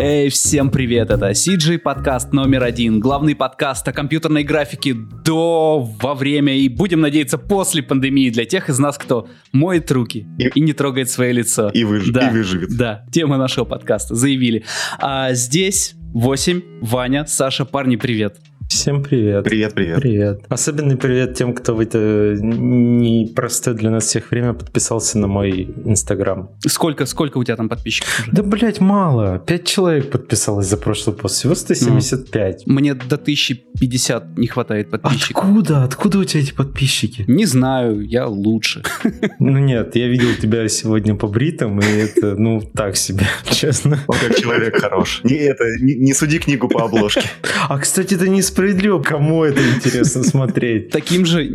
Эй, всем привет, это CG подкаст номер один, главный подкаст о компьютерной графике до, во время и, будем надеяться, после пандемии для тех из нас, кто моет руки и, и не трогает свое лицо. И, выж... да, и выживет. Да, тема нашего подкаста, заявили. А здесь 8, Ваня, Саша, парни, привет. Всем привет. Привет, привет. Привет. Особенный привет тем, кто в это непростое для нас всех время подписался на мой инстаграм. Сколько, сколько у тебя там подписчиков уже? Да, блять, мало. Пять человек подписалось за прошлый пост. Всего 175. Ну, мне до 1050 не хватает подписчиков. Откуда? Откуда у тебя эти подписчики? Не знаю, я лучше. Ну нет, я видел тебя сегодня по бритам, и это, ну, так себе, честно. Он как человек хорош. Не, это, не, не суди книгу по обложке. А, кстати, это не справедливо. Кому это интересно смотреть? Таким же э,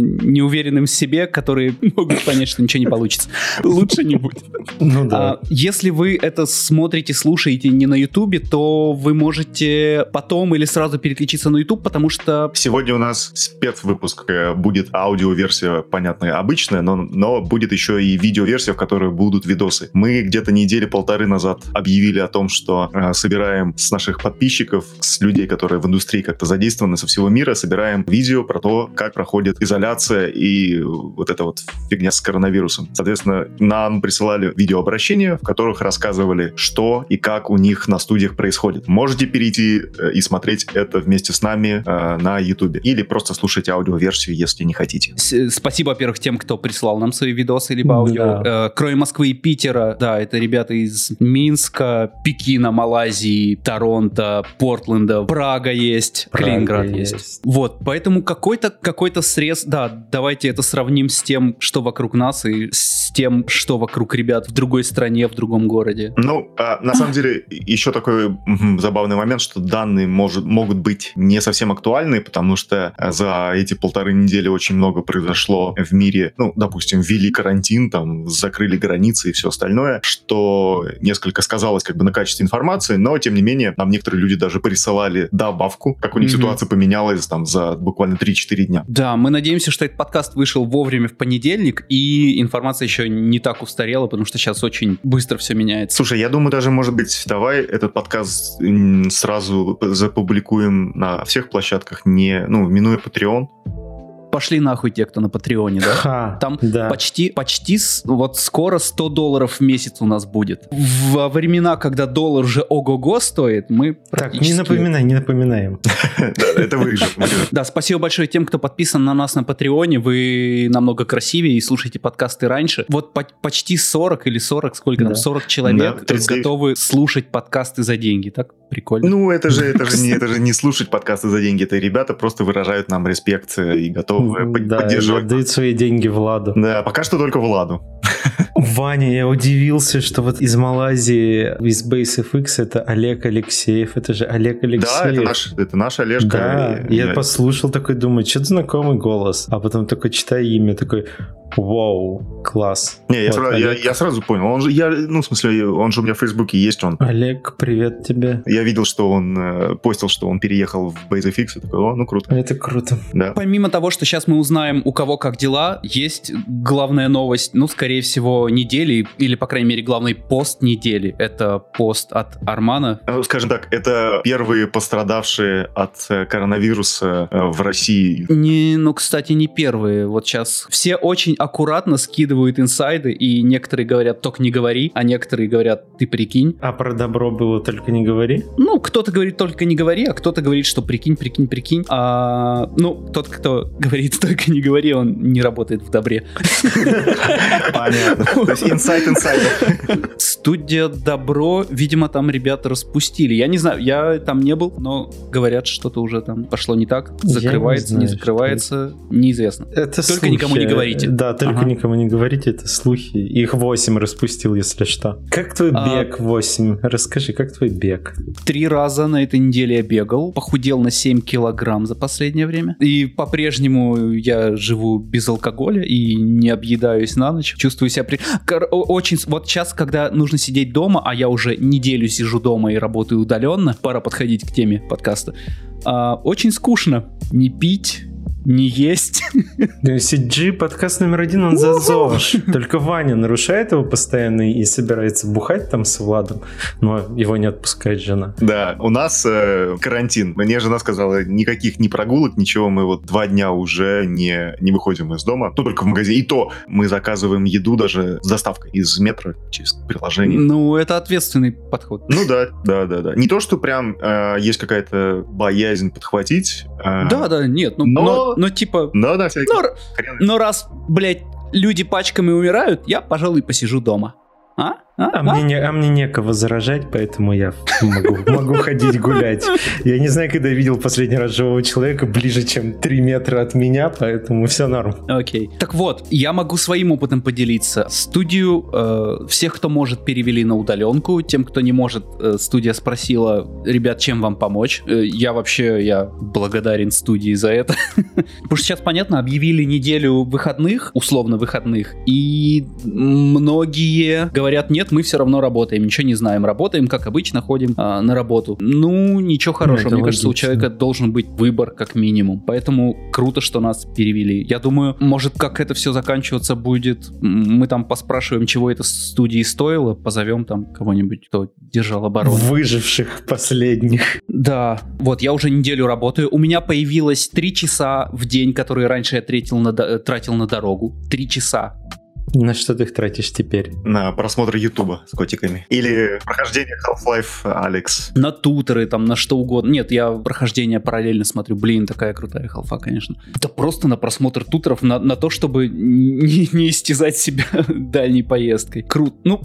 неуверенным в себе, которые могут понять, что ничего не получится. Лучше не будет. Ну да. А, если вы это смотрите, слушаете не на Ютубе, то вы можете потом или сразу переключиться на Ютуб, потому что... Сегодня у нас спецвыпуск. Э, будет аудиоверсия, понятная, обычная, но, но будет еще и видеоверсия, в которой будут видосы. Мы где-то недели полторы назад объявили о том, что э, собираем с наших подписчиков, с людей, которые в индустрии как-то задействованы со всего мира, собираем видео про то, как проходит изоляция и вот эта вот фигня с коронавирусом. Соответственно, нам присылали видеообращения, в которых рассказывали, что и как у них на студиях происходит. Можете перейти э, и смотреть это вместе с нами э, на YouTube. Или просто слушать аудиоверсию, если не хотите. С спасибо, во-первых, тем, кто прислал нам свои видосы либо аудио. Да. Э, кроме Москвы и Питера, да, это ребята из Минска, Пекина, Малайзии, Торонто, Портленда, Прага есть, Прага Калининград есть. есть. Вот, поэтому какой-то какой-то срез, да, давайте это сравним с тем, что вокруг нас и с тем, что вокруг ребят в другой стране, в другом городе. Ну, а, на самом деле, еще такой забавный момент, что данные может, могут быть не совсем актуальны, потому что за эти полторы недели очень много произошло в мире, ну, допустим, ввели карантин, там, закрыли границы и все остальное, что несколько сказалось как бы на качестве информации, но, тем не менее, нам некоторые люди даже присылали добавку, как у них mm-hmm. ситуация поменялась там за буквально 3-4 дня. Да, мы надеемся, что этот подкаст вышел вовремя в понедельник, и информация еще не так устарела, потому что сейчас очень быстро все меняется. Слушай, я думаю, даже, может быть, давай этот подкаст сразу запубликуем на всех площадках, не, ну, минуя Patreon, пошли нахуй те, кто на Патреоне, да? Ха, Там да. почти, почти, вот скоро 100 долларов в месяц у нас будет. Во времена, когда доллар уже ого-го стоит, мы Так, не напоминай, не напоминаем. Это вырежем. Да, спасибо большое тем, кто подписан на нас на Патреоне. Вы намного красивее и слушаете подкасты раньше. Вот почти 40 или 40, сколько там, 40 человек готовы слушать подкасты за деньги, так? Прикольно. Ну, это же, это же, не, это же не слушать подкасты за деньги. Это ребята просто выражают нам респект и готовы да, поддерживать. дают свои деньги Владу. Да, пока что только Владу. Ваня, я удивился, что вот из Малайзии, из BaseFX это Олег Алексеев. Это же Олег Алексеев. Да, это наш, это наш Олежка. Да, я, я послушал такой, думаю, что-то знакомый голос. А потом такой читаю имя, такой, Вау, класс. Не, я, вот, сразу, Олег... я, я сразу понял. Он же, я, ну, в смысле, он же у меня в Фейсбуке есть он. Олег, привет тебе. Я видел, что он э, постил, что он переехал в BaseFX, и такой, о, ну круто. Это круто. Да. Помимо того, что сейчас мы узнаем, у кого как дела, есть главная новость, ну, скорее всего, недели, или, по крайней мере, главный пост недели. Это пост от Армана. Ну, скажем так, это первые пострадавшие от э, коронавируса э, в России. Не, ну, кстати, не первые. Вот сейчас все очень аккуратно скидывают инсайды, и некоторые говорят, только не говори, а некоторые говорят, ты прикинь. А про добро было только не говори? Ну, кто-то говорит, только не говори, а кто-то говорит, что прикинь, прикинь, прикинь. А, ну, тот, кто говорит, только не говори, он не работает в добре. Понятно. То есть инсайт инсайдов. Студия Добро, видимо, там ребята распустили. Я не знаю, я там не был, но говорят, что-то уже там пошло не так. Закрывается, не, знаю, не закрывается, неизвестно. Это Только никому не говорите. Да, только ага. никому не говорите, это слухи. Их 8 распустил, если что. Как твой а... бег 8? Расскажи, как твой бег? Три раза на этой неделе я бегал, похудел на 7 килограмм за последнее время. И по-прежнему я живу без алкоголя и не объедаюсь на ночь. Чувствую себя при... очень... Вот сейчас, когда нужно сидеть дома, а я уже неделю сижу дома и работаю удаленно, пора подходить к теме подкаста. А, очень скучно не пить, не есть. CG подкаст номер один, он за ЗОЖ. Только Ваня нарушает его постоянно и собирается бухать там с Владом, но его не отпускает жена. Да, у нас э, карантин. Мне жена сказала, никаких ни прогулок, ничего, мы вот два дня уже не, не выходим из дома, ну, только в магазин. И то мы заказываем еду даже с доставкой из метро через приложение. Ну, это ответственный подход. Ну да, да, да, да. Не то, что прям э, есть какая-то боязнь подхватить. Э, да, да, нет, ну, но, но, но типа... Но, да, всякий... но, но раз, блядь, люди пачками умирают, я, пожалуй, посижу дома. А? А, а, Мне, не, а мне некого заражать, поэтому я могу, могу ходить гулять. Я не знаю, когда я видел последний раз живого человека ближе, чем 3 метра от меня, поэтому все норм. Окей. Так вот, я могу своим опытом поделиться. Студию э, всех, кто может, перевели на удаленку. Тем, кто не может, э, студия спросила, ребят, чем вам помочь. Э, я вообще, я благодарен студии за это. Потому что сейчас, понятно, объявили неделю выходных, условно выходных, и многие говорят, нет, нет, мы все равно работаем, ничего не знаем. Работаем, как обычно, ходим а, на работу. Ну, ничего хорошего. Мне логично. кажется, у человека должен быть выбор, как минимум. Поэтому круто, что нас перевели. Я думаю, может, как это все заканчиваться будет, мы там поспрашиваем, чего это студии стоило, позовем там кого-нибудь, кто держал оборону. Выживших последних. Да, вот я уже неделю работаю. У меня появилось три часа в день, которые раньше я тратил на, тратил на дорогу. Три часа. На что ты их тратишь теперь? На просмотр Ютуба с котиками. Или прохождение Half-Life Алекс. На тутеры, там, на что угодно. Нет, я прохождение параллельно смотрю. Блин, такая крутая халфа, конечно. Это просто на просмотр тутеров, на, на то, чтобы не, не истязать себя дальней поездкой. Круто. Ну,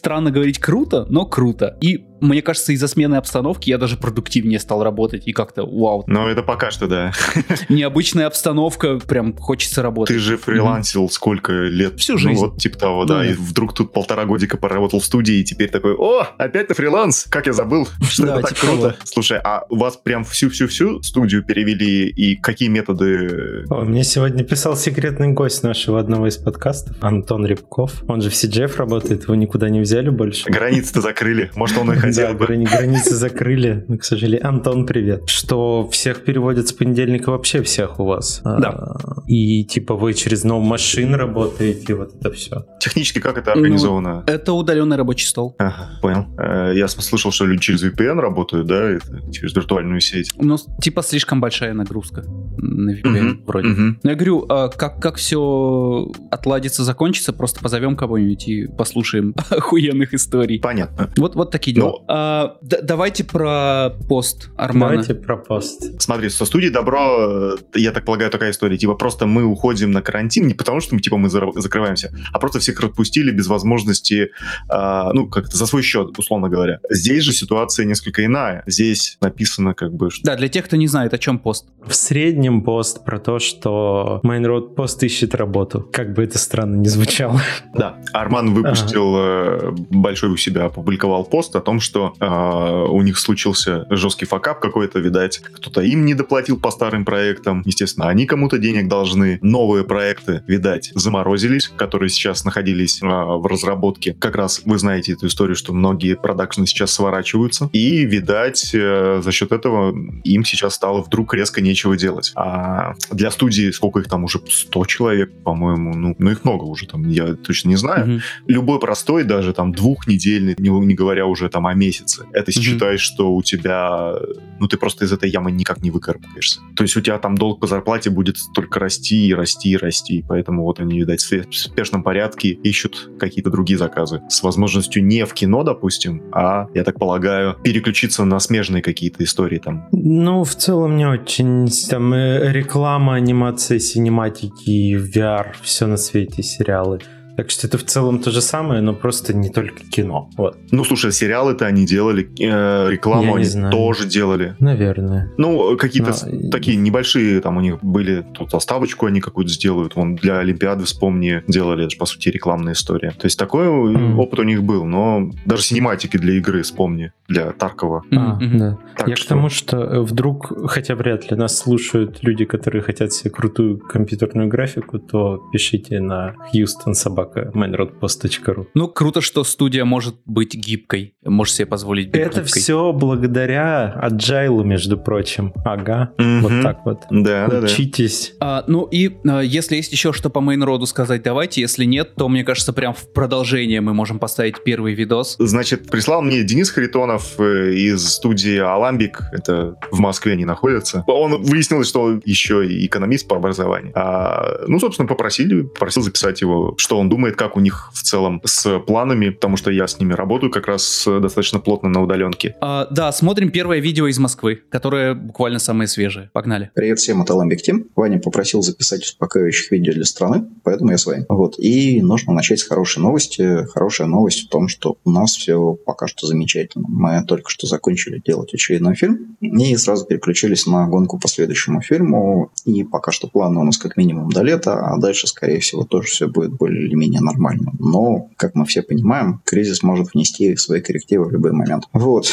странно говорить круто, но круто. И мне кажется, из-за смены обстановки я даже продуктивнее стал работать и как-то вау. Ну, это пока что, да. Необычная обстановка, прям хочется работать. Ты же фрилансил mm-hmm. сколько лет? Всю жизнь. Ну, вот типа того, да. Ну, и вдруг тут полтора годика поработал в студии, и теперь такой, о, опять на фриланс, как я забыл, что да, это так типа круто. Слушай, а у вас прям всю-всю-всю студию перевели, и какие методы? О, мне сегодня писал секретный гость нашего одного из подкастов, Антон Рябков. Он же в CGF работает, его никуда не взяли больше. Границы-то закрыли, может, он их хотел бы. Грани- границы закрыли, к сожалению. Антон, привет. Что всех переводят с понедельника вообще всех у вас. Да. А, и типа вы через No Machine работаете, вот это все. Технически как это организовано? Ну, это удаленный рабочий стол. Ага, понял. Э, я слышал, что люди через VPN работают, да, это через виртуальную сеть. Ну, типа слишком большая нагрузка на VPN вроде. Но я говорю, а как, как все отладится, закончится, просто позовем кого-нибудь и послушаем охуенных историй. Понятно. Вот, вот такие дела. Ну, а, д- давайте про пост Армана. Давайте про пост. Смотри, со студии Добро, э, я так полагаю, такая история. Типа просто мы уходим на карантин не потому, что мы типа мы закрываемся, а просто всех отпустили без возможности, а, ну, как-то за свой счет, условно говоря. Здесь же ситуация несколько иная. Здесь написано как бы... Что... Да, для тех, кто не знает, о чем пост. В среднем пост про то, что Майнроуд пост ищет работу. Как бы это странно не звучало. Да, Арман выпустил ага. Большой у себя, опубликовал пост о том, что э, у них случился жесткий факап какой-то, видать, кто-то им не доплатил по старым проектам, естественно, они кому-то денег должны. Новые проекты, видать, заморозились, которые сейчас находились э, в разработке. Как раз вы знаете эту историю, что многие продакшны сейчас сворачиваются, и, видать, э, за счет этого им сейчас стало вдруг резко нечего делать. А для студии, сколько их там уже, 100 человек, по-моему, ну, ну их много уже там, я точно не знаю. Mm-hmm. Любой простой, даже там двухнедельный, не, не говоря уже там о месяце, это mm-hmm. считаешь, что у тебя, ну, ты просто из этой ямы никак не выкарабкаешься. То есть у тебя там долг по зарплате будет только расти и расти и расти, поэтому вот они, видать, в спешном порядке ищут какие-то другие заказы с возможностью не в кино, допустим, а, я так полагаю, переключиться на смежные какие-то истории там. Ну, в целом не очень. Там э, реклама, анимация, синематики, VR, все на свете, сериалы. Так что это в целом то же самое, но просто не только кино. Вот. Ну, слушай, сериалы-то они делали, э, рекламу они знаю. тоже делали. Наверное. Ну, какие-то но... такие небольшие, там у них были, тут оставочку они какую-то сделают. Вон для Олимпиады, вспомни, делали, это же, по сути, рекламная история. То есть такой mm. опыт у них был, но даже синематики для игры, вспомни, для Таркова. А, mm-hmm. да. Так Я что... к тому, что э, вдруг, хотя вряд ли нас слушают люди, которые хотят себе крутую компьютерную графику, то пишите на Houston Собак собака mainroadpost.ru. Ну, круто, что студия может быть гибкой. Можешь себе позволить быть Это гибкой. все благодаря agile, между прочим. Ага, Мгм. вот так вот. Да, да, да. Учитесь. А, ну и а, если есть еще что по мейнроду сказать, давайте. Если нет, то, мне кажется, прям в продолжение мы можем поставить первый видос. Значит, прислал мне Денис Харитонов э, из студии Аламбик. Это в Москве они находятся. Он выяснилось, что он еще и экономист по образованию. А, ну, собственно, попросили, попросил записать его, что он думает, как у них в целом с планами, потому что я с ними работаю как раз э, достаточно плотно на удаленке. А, да, смотрим первое видео из Москвы, которое буквально самое свежее. Погнали. Привет всем, это Lambic Team. Ваня попросил записать успокаивающих видео для страны, поэтому я с вами. Вот. И нужно начать с хорошей новости. Хорошая новость в том, что у нас все пока что замечательно. Мы только что закончили делать очередной фильм и сразу переключились на гонку по следующему фильму. И пока что планы у нас как минимум до лета, а дальше, скорее всего, тоже все будет более или менее нормально. Но, как мы все понимаем, кризис может внести свои коррективы в любой момент. Вот.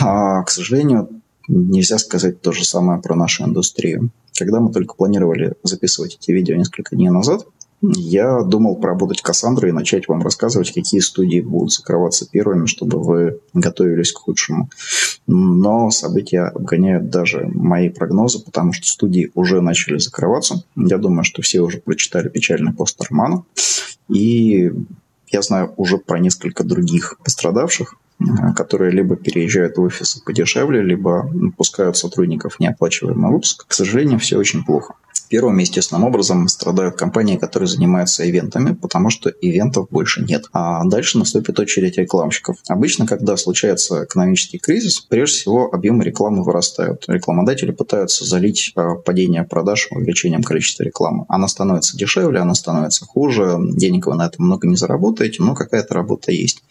А, к сожалению, нельзя сказать то же самое про нашу индустрию. Когда мы только планировали записывать эти видео несколько дней назад, я думал поработать Кассандрой и начать вам рассказывать, какие студии будут закрываться первыми, чтобы вы готовились к худшему. Но события обгоняют даже мои прогнозы, потому что студии уже начали закрываться. Я думаю, что все уже прочитали печальный пост Армана. И я знаю уже про несколько других пострадавших, э, которые либо переезжают в офисы подешевле, либо пускают сотрудников в неоплачиваемый выпуск. К сожалению, все очень плохо. Первым, естественным образом, страдают компании, которые занимаются ивентами, потому что ивентов больше нет. А дальше наступит очередь рекламщиков. Обычно, когда случается экономический кризис, прежде всего объемы рекламы вырастают. Рекламодатели пытаются залить э, падение продаж увеличением количества рекламы. Она становится дешевле, она становится хуже, денег вы на этом много не заработаете, но какая-то работа есть.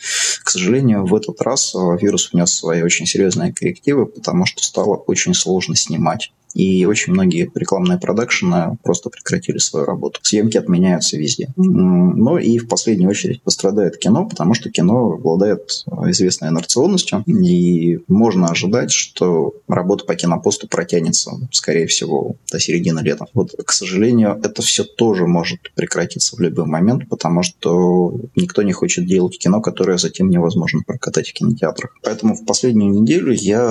К сожалению, в этот раз э, вирус внес свои очень серьезные коррективы, потому что стало очень сложно снимать. И очень многие рекламные продакшены просто прекратили свою работу. Съемки отменяются везде. Но и в последнюю очередь пострадает кино, потому что кино обладает э, известной инерционностью. И можно ожидать, что работа по кинопосту протянется, скорее всего, до середины лета. Вот, к сожалению, это все тоже может прекратиться в любой момент, потому что никто не хочет делать кино, которое затем невозможно прокатать в кинотеатрах. Поэтому в последнюю неделю я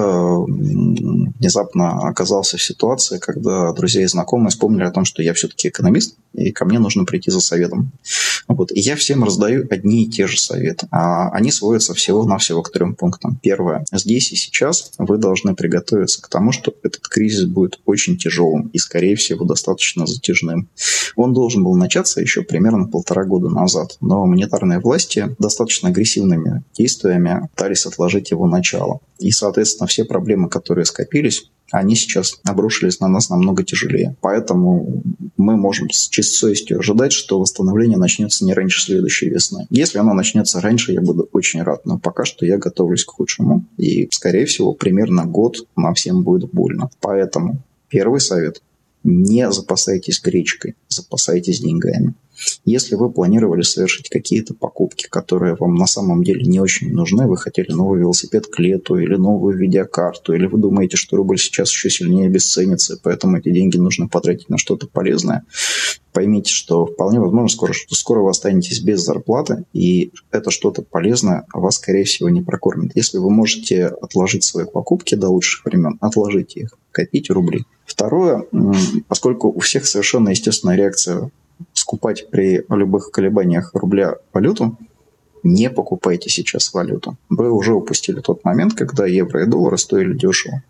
внезапно оказался в ситуации, когда друзья и знакомые вспомнили о том, что я все-таки экономист, и ко мне нужно прийти за советом. Вот. И я всем раздаю одни и те же советы. А они сводятся всего-навсего к трем пунктам. Первое. Здесь и сейчас вы должны приготовиться к тому, что этот кризис будет очень тяжелым и, скорее всего, достаточно затяжным. Он должен был начаться еще примерно полтора года назад, но монетарные власти достаточно агрессивными действиями пытались отложить его начало. И, соответственно, все проблемы, которые скопились, они сейчас обрушились на нас намного тяжелее. Поэтому мы можем с чистой совестью ожидать, что восстановление начнется не раньше следующей весны. Если оно начнется раньше, я буду очень рад. Но пока что я готовлюсь к худшему. И, скорее всего, примерно год нам всем будет больно. Поэтому первый совет – не запасайтесь гречкой, запасайтесь деньгами. Если вы планировали совершить какие-то покупки, которые вам на самом деле не очень нужны, вы хотели новый велосипед к лету или новую видеокарту, или вы думаете, что рубль сейчас еще сильнее обесценится, поэтому эти деньги нужно потратить на что-то полезное, поймите, что вполне возможно, скоро, что скоро вы останетесь без зарплаты, и это что-то полезное вас, скорее всего, не прокормит. Если вы можете отложить свои покупки до лучших времен, отложите их, копите рубли. Второе, поскольку у всех совершенно естественная реакция скупать при любых колебаниях рубля валюту, не покупайте сейчас валюту. Вы уже упустили тот момент, когда евро и доллары стоили дешево.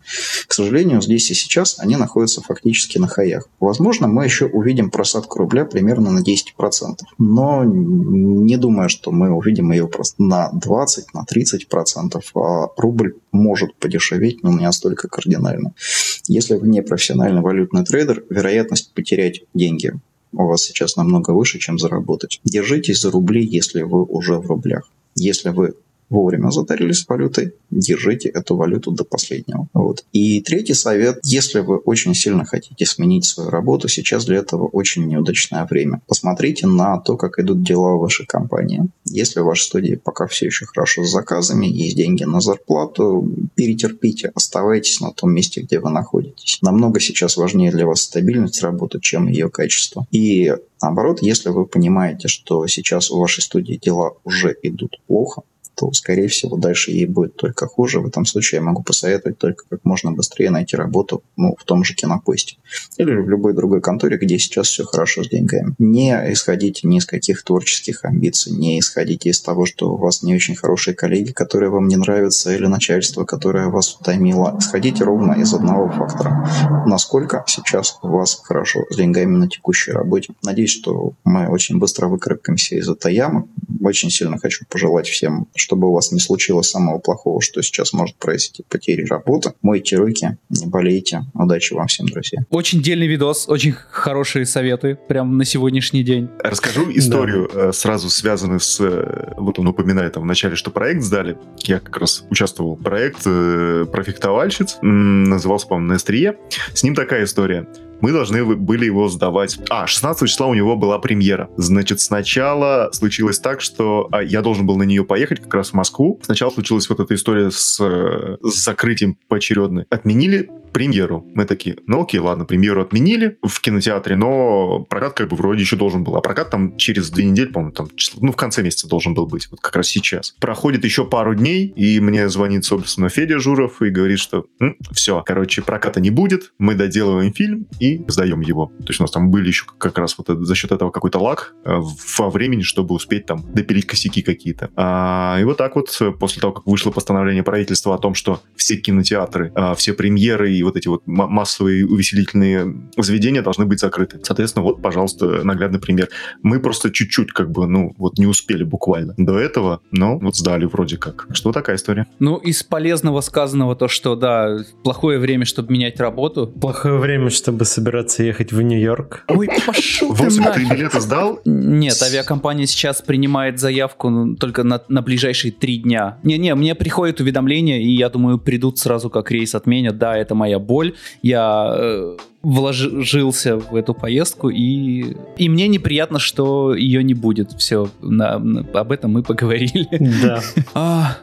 К сожалению, здесь и сейчас они находятся фактически на хаях. Возможно, мы еще увидим просадку рубля примерно на 10%. Но не думаю, что мы увидим ее просто на 20, на 30%. А рубль может подешеветь, но не настолько кардинально. Если вы не профессиональный валютный трейдер, вероятность потерять деньги у вас сейчас намного выше, чем заработать. Держитесь за рубли, если вы уже в рублях. Если вы вовремя затарились валютой, держите эту валюту до последнего. Вот. И третий совет, если вы очень сильно хотите сменить свою работу, сейчас для этого очень неудачное время. Посмотрите на то, как идут дела в вашей компании. Если в вашей студии пока все еще хорошо с заказами, есть деньги на зарплату, перетерпите, оставайтесь на том месте, где вы находитесь. Намного сейчас важнее для вас стабильность работы, чем ее качество. И наоборот, если вы понимаете, что сейчас у вашей студии дела уже идут плохо, то, скорее всего, дальше ей будет только хуже. В этом случае я могу посоветовать только как можно быстрее найти работу ну, в том же кинопосте или в любой другой конторе, где сейчас все хорошо с деньгами. Не исходите ни из каких творческих амбиций, не исходите из того, что у вас не очень хорошие коллеги, которые вам не нравятся, или начальство, которое вас утомило. Исходите ровно из одного фактора. Насколько сейчас у вас хорошо с деньгами на текущей работе. Надеюсь, что мы очень быстро выкарабкаемся из этой ямы. Очень сильно хочу пожелать всем, чтобы у вас не случилось самого плохого, что сейчас может произойти, потери работы. Мойте руки, не болейте. Удачи вам всем, друзья. Очень дельный видос, очень хорошие советы, прям на сегодняшний день. Расскажу историю, да. Э, сразу связанную с... Э, вот он упоминает там вначале, что проект сдали. Я как раз участвовал. Проект э, про фехтовальщиц. Назывался, по-моему, на. С ним такая история мы должны были его сдавать. А, 16 числа у него была премьера. Значит, сначала случилось так, что а, я должен был на нее поехать как раз в Москву. Сначала случилась вот эта история с, с закрытием поочередно. Отменили премьеру. Мы такие, ну окей, ладно, премьеру отменили в кинотеатре, но прокат как бы вроде еще должен был. А прокат там через две недели, по-моему, там, ну, в конце месяца должен был быть, вот как раз сейчас. Проходит еще пару дней, и мне звонит, собственно, Федя Журов и говорит, что все, короче, проката не будет, мы доделываем фильм и сдаем его. То есть у нас там были еще как раз вот за счет этого какой-то лак э, во времени, чтобы успеть там допилить косяки какие-то. А, и вот так вот, после того, как вышло постановление правительства о том, что все кинотеатры, а, все премьеры и вот эти вот массовые увеселительные заведения должны быть закрыты. Соответственно, вот, пожалуйста, наглядный пример. Мы просто чуть-чуть как бы, ну, вот не успели буквально до этого, но вот сдали вроде как. Что такая история? Ну, из полезного сказанного то, что, да, плохое время, чтобы менять работу. Плохое время, чтобы собираться ехать в Нью-Йорк. Ой, пошел ты ты билеты сдал? Нет, авиакомпания сейчас принимает заявку ну, только на, на ближайшие три дня. Не-не, мне приходит уведомление, и я думаю, придут сразу, как рейс отменят. Да, это моя боль. Я э, вложился в эту поездку, и, и мне неприятно, что ее не будет. Все, на, на, об этом мы поговорили. Да. А,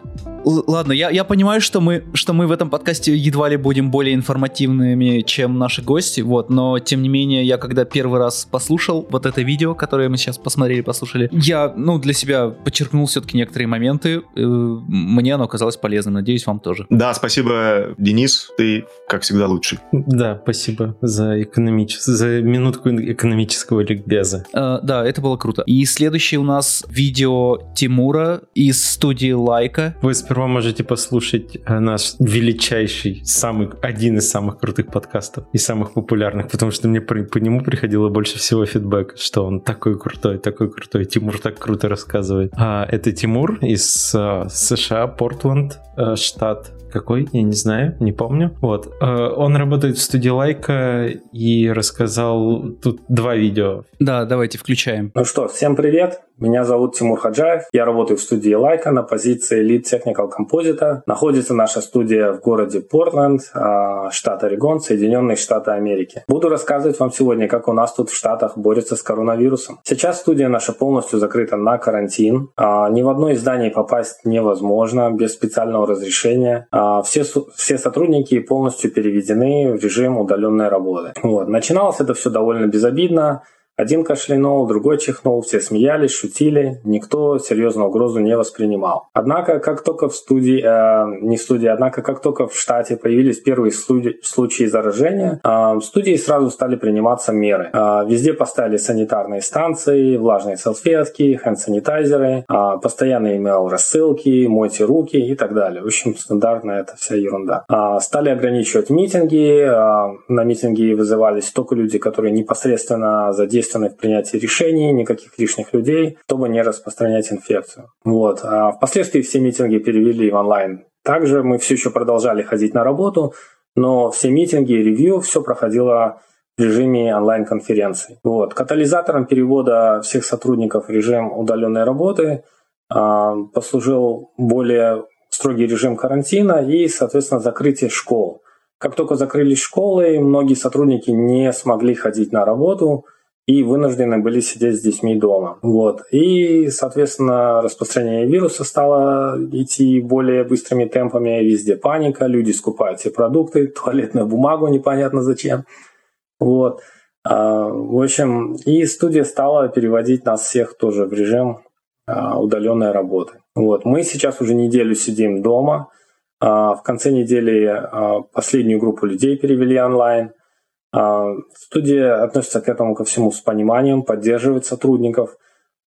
ладно, я, я понимаю, что мы, что мы в этом подкасте едва ли будем более информативными, чем наши гости, вот, но тем не менее, я когда первый раз послушал вот это видео, которое мы сейчас посмотрели, послушали, я, ну, для себя подчеркнул все-таки некоторые моменты, э, мне оно оказалось полезным, надеюсь, вам тоже. Да, спасибо, Денис, ты, как всегда, лучший. Да, спасибо за, экономич... за минутку экономического ликбеза. Э, да, это было круто. И следующее у нас видео Тимура из студии Лайка. Вы сперва можете послушать э, наш величайший, самый, один из самых крутых подкастов и самых популярных, потому что мне по, по нему приходило больше всего фидбэк, что он такой крутой, такой крутой. Тимур так круто рассказывает. А, это Тимур из а, США, Портленд, а, штат какой, я не знаю, не помню. Вот. Э, он работает в студии Лайка и рассказал тут два видео. Да, давайте включаем. Ну что, всем привет. Меня зовут Тимур Хаджаев. Я работаю в студии Лайка на позиции Lead Technical Compositor. Находится наша студия в городе Портленд, а, штат Орегон, Соединенные Штаты Америки. Буду рассказывать вам сегодня, как у нас тут в Штатах борются с коронавирусом. Сейчас студия наша полностью закрыта на карантин. А, ни в одно из зданий попасть невозможно без специального разрешения. А, все, все сотрудники полностью переведены в режим удаленной работы. Вот. Начиналось это все довольно безобидно. Один кашлянул, другой чихнул, все смеялись, шутили, никто серьезную угрозу не воспринимал. Однако, как только в студии, э, не в студии, однако, как только в штате появились первые случаи, случаи заражения, э, в студии сразу стали приниматься меры. Э, везде поставили санитарные станции, влажные салфетки, хенд-санитайзеры, э, постоянно имел рассылки, мойте руки и так далее. В общем, стандартная это вся ерунда. Э, стали ограничивать митинги, э, на митинги вызывались только люди, которые непосредственно задействовали ответственны в принятии решений, никаких лишних людей, чтобы не распространять инфекцию. Вот. А впоследствии все митинги перевели в онлайн. Также мы все еще продолжали ходить на работу, но все митинги и ревью все проходило в режиме онлайн-конференций. Вот. Катализатором перевода всех сотрудников в режим удаленной работы послужил более строгий режим карантина и, соответственно, закрытие школ. Как только закрылись школы, многие сотрудники не смогли ходить на работу и вынуждены были сидеть с детьми дома. Вот. И, соответственно, распространение вируса стало идти более быстрыми темпами. Везде паника, люди скупают все продукты, туалетную бумагу непонятно зачем. Вот. А, в общем, и студия стала переводить нас всех тоже в режим а, удаленной работы. Вот. Мы сейчас уже неделю сидим дома. А, в конце недели последнюю группу людей перевели онлайн. Студия относится к этому ко всему с пониманием, поддерживает сотрудников.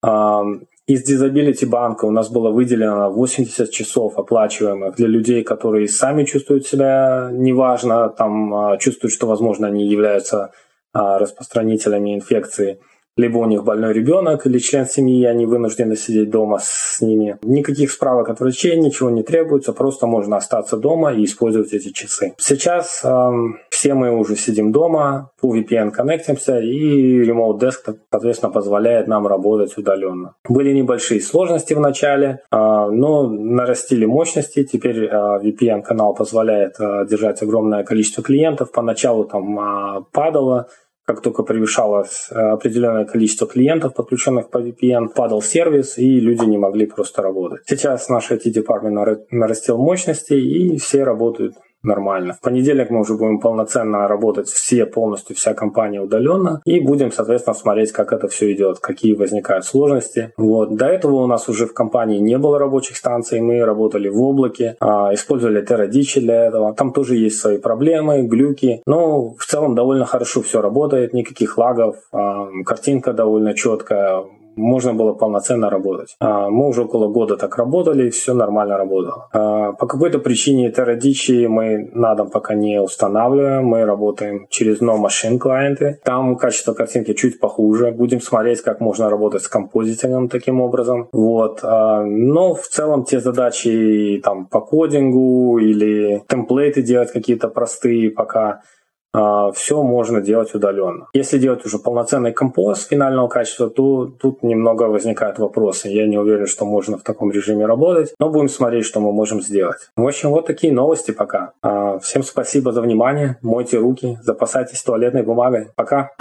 Из Disability банка у нас было выделено 80 часов оплачиваемых для людей, которые сами чувствуют себя неважно, там чувствуют, что, возможно, они являются а, распространителями инфекции. Либо у них больной ребенок или член семьи, они вынуждены сидеть дома с ними. Никаких справок от врачей, ничего не требуется, просто можно остаться дома и использовать эти часы. Сейчас эм, все мы уже сидим дома, по VPN коннектимся, и Remote Desktop, соответственно, позволяет нам работать удаленно. Были небольшие сложности в начале, э, но нарастили мощности. Теперь э, VPN-канал позволяет э, держать огромное количество клиентов. Поначалу там э, падало, как только превышалось э, определенное количество клиентов, подключенных по VPN, падал сервис, и люди не могли просто работать. Сейчас наш IT-департмент нарастил мощности, и все работают нормально. В понедельник мы уже будем полноценно работать все, полностью вся компания удаленно, и будем, соответственно, смотреть, как это все идет, какие возникают сложности. Вот. До этого у нас уже в компании не было рабочих станций, мы работали в облаке, а, использовали Teradicci для этого. Там тоже есть свои проблемы, глюки, но в целом довольно хорошо все работает, никаких лагов, а, картинка довольно четкая, можно было полноценно работать. А, мы уже около года так работали, все нормально работало. А, по какой-то причине Teradicci мы на дом пока не устанавливаем, мы работаем через No Machine клиенты. Там качество картинки чуть похуже. Будем смотреть, как можно работать с композитором таким образом. Вот. А, но в целом те задачи там по кодингу или темплейты делать какие-то простые пока все можно делать удаленно. Если делать уже полноценный композ финального качества, то тут немного возникают вопросы. Я не уверен, что можно в таком режиме работать, но будем смотреть, что мы можем сделать. В общем, вот такие новости пока. А, всем спасибо за внимание. Мойте руки, запасайтесь туалетной бумагой. Пока.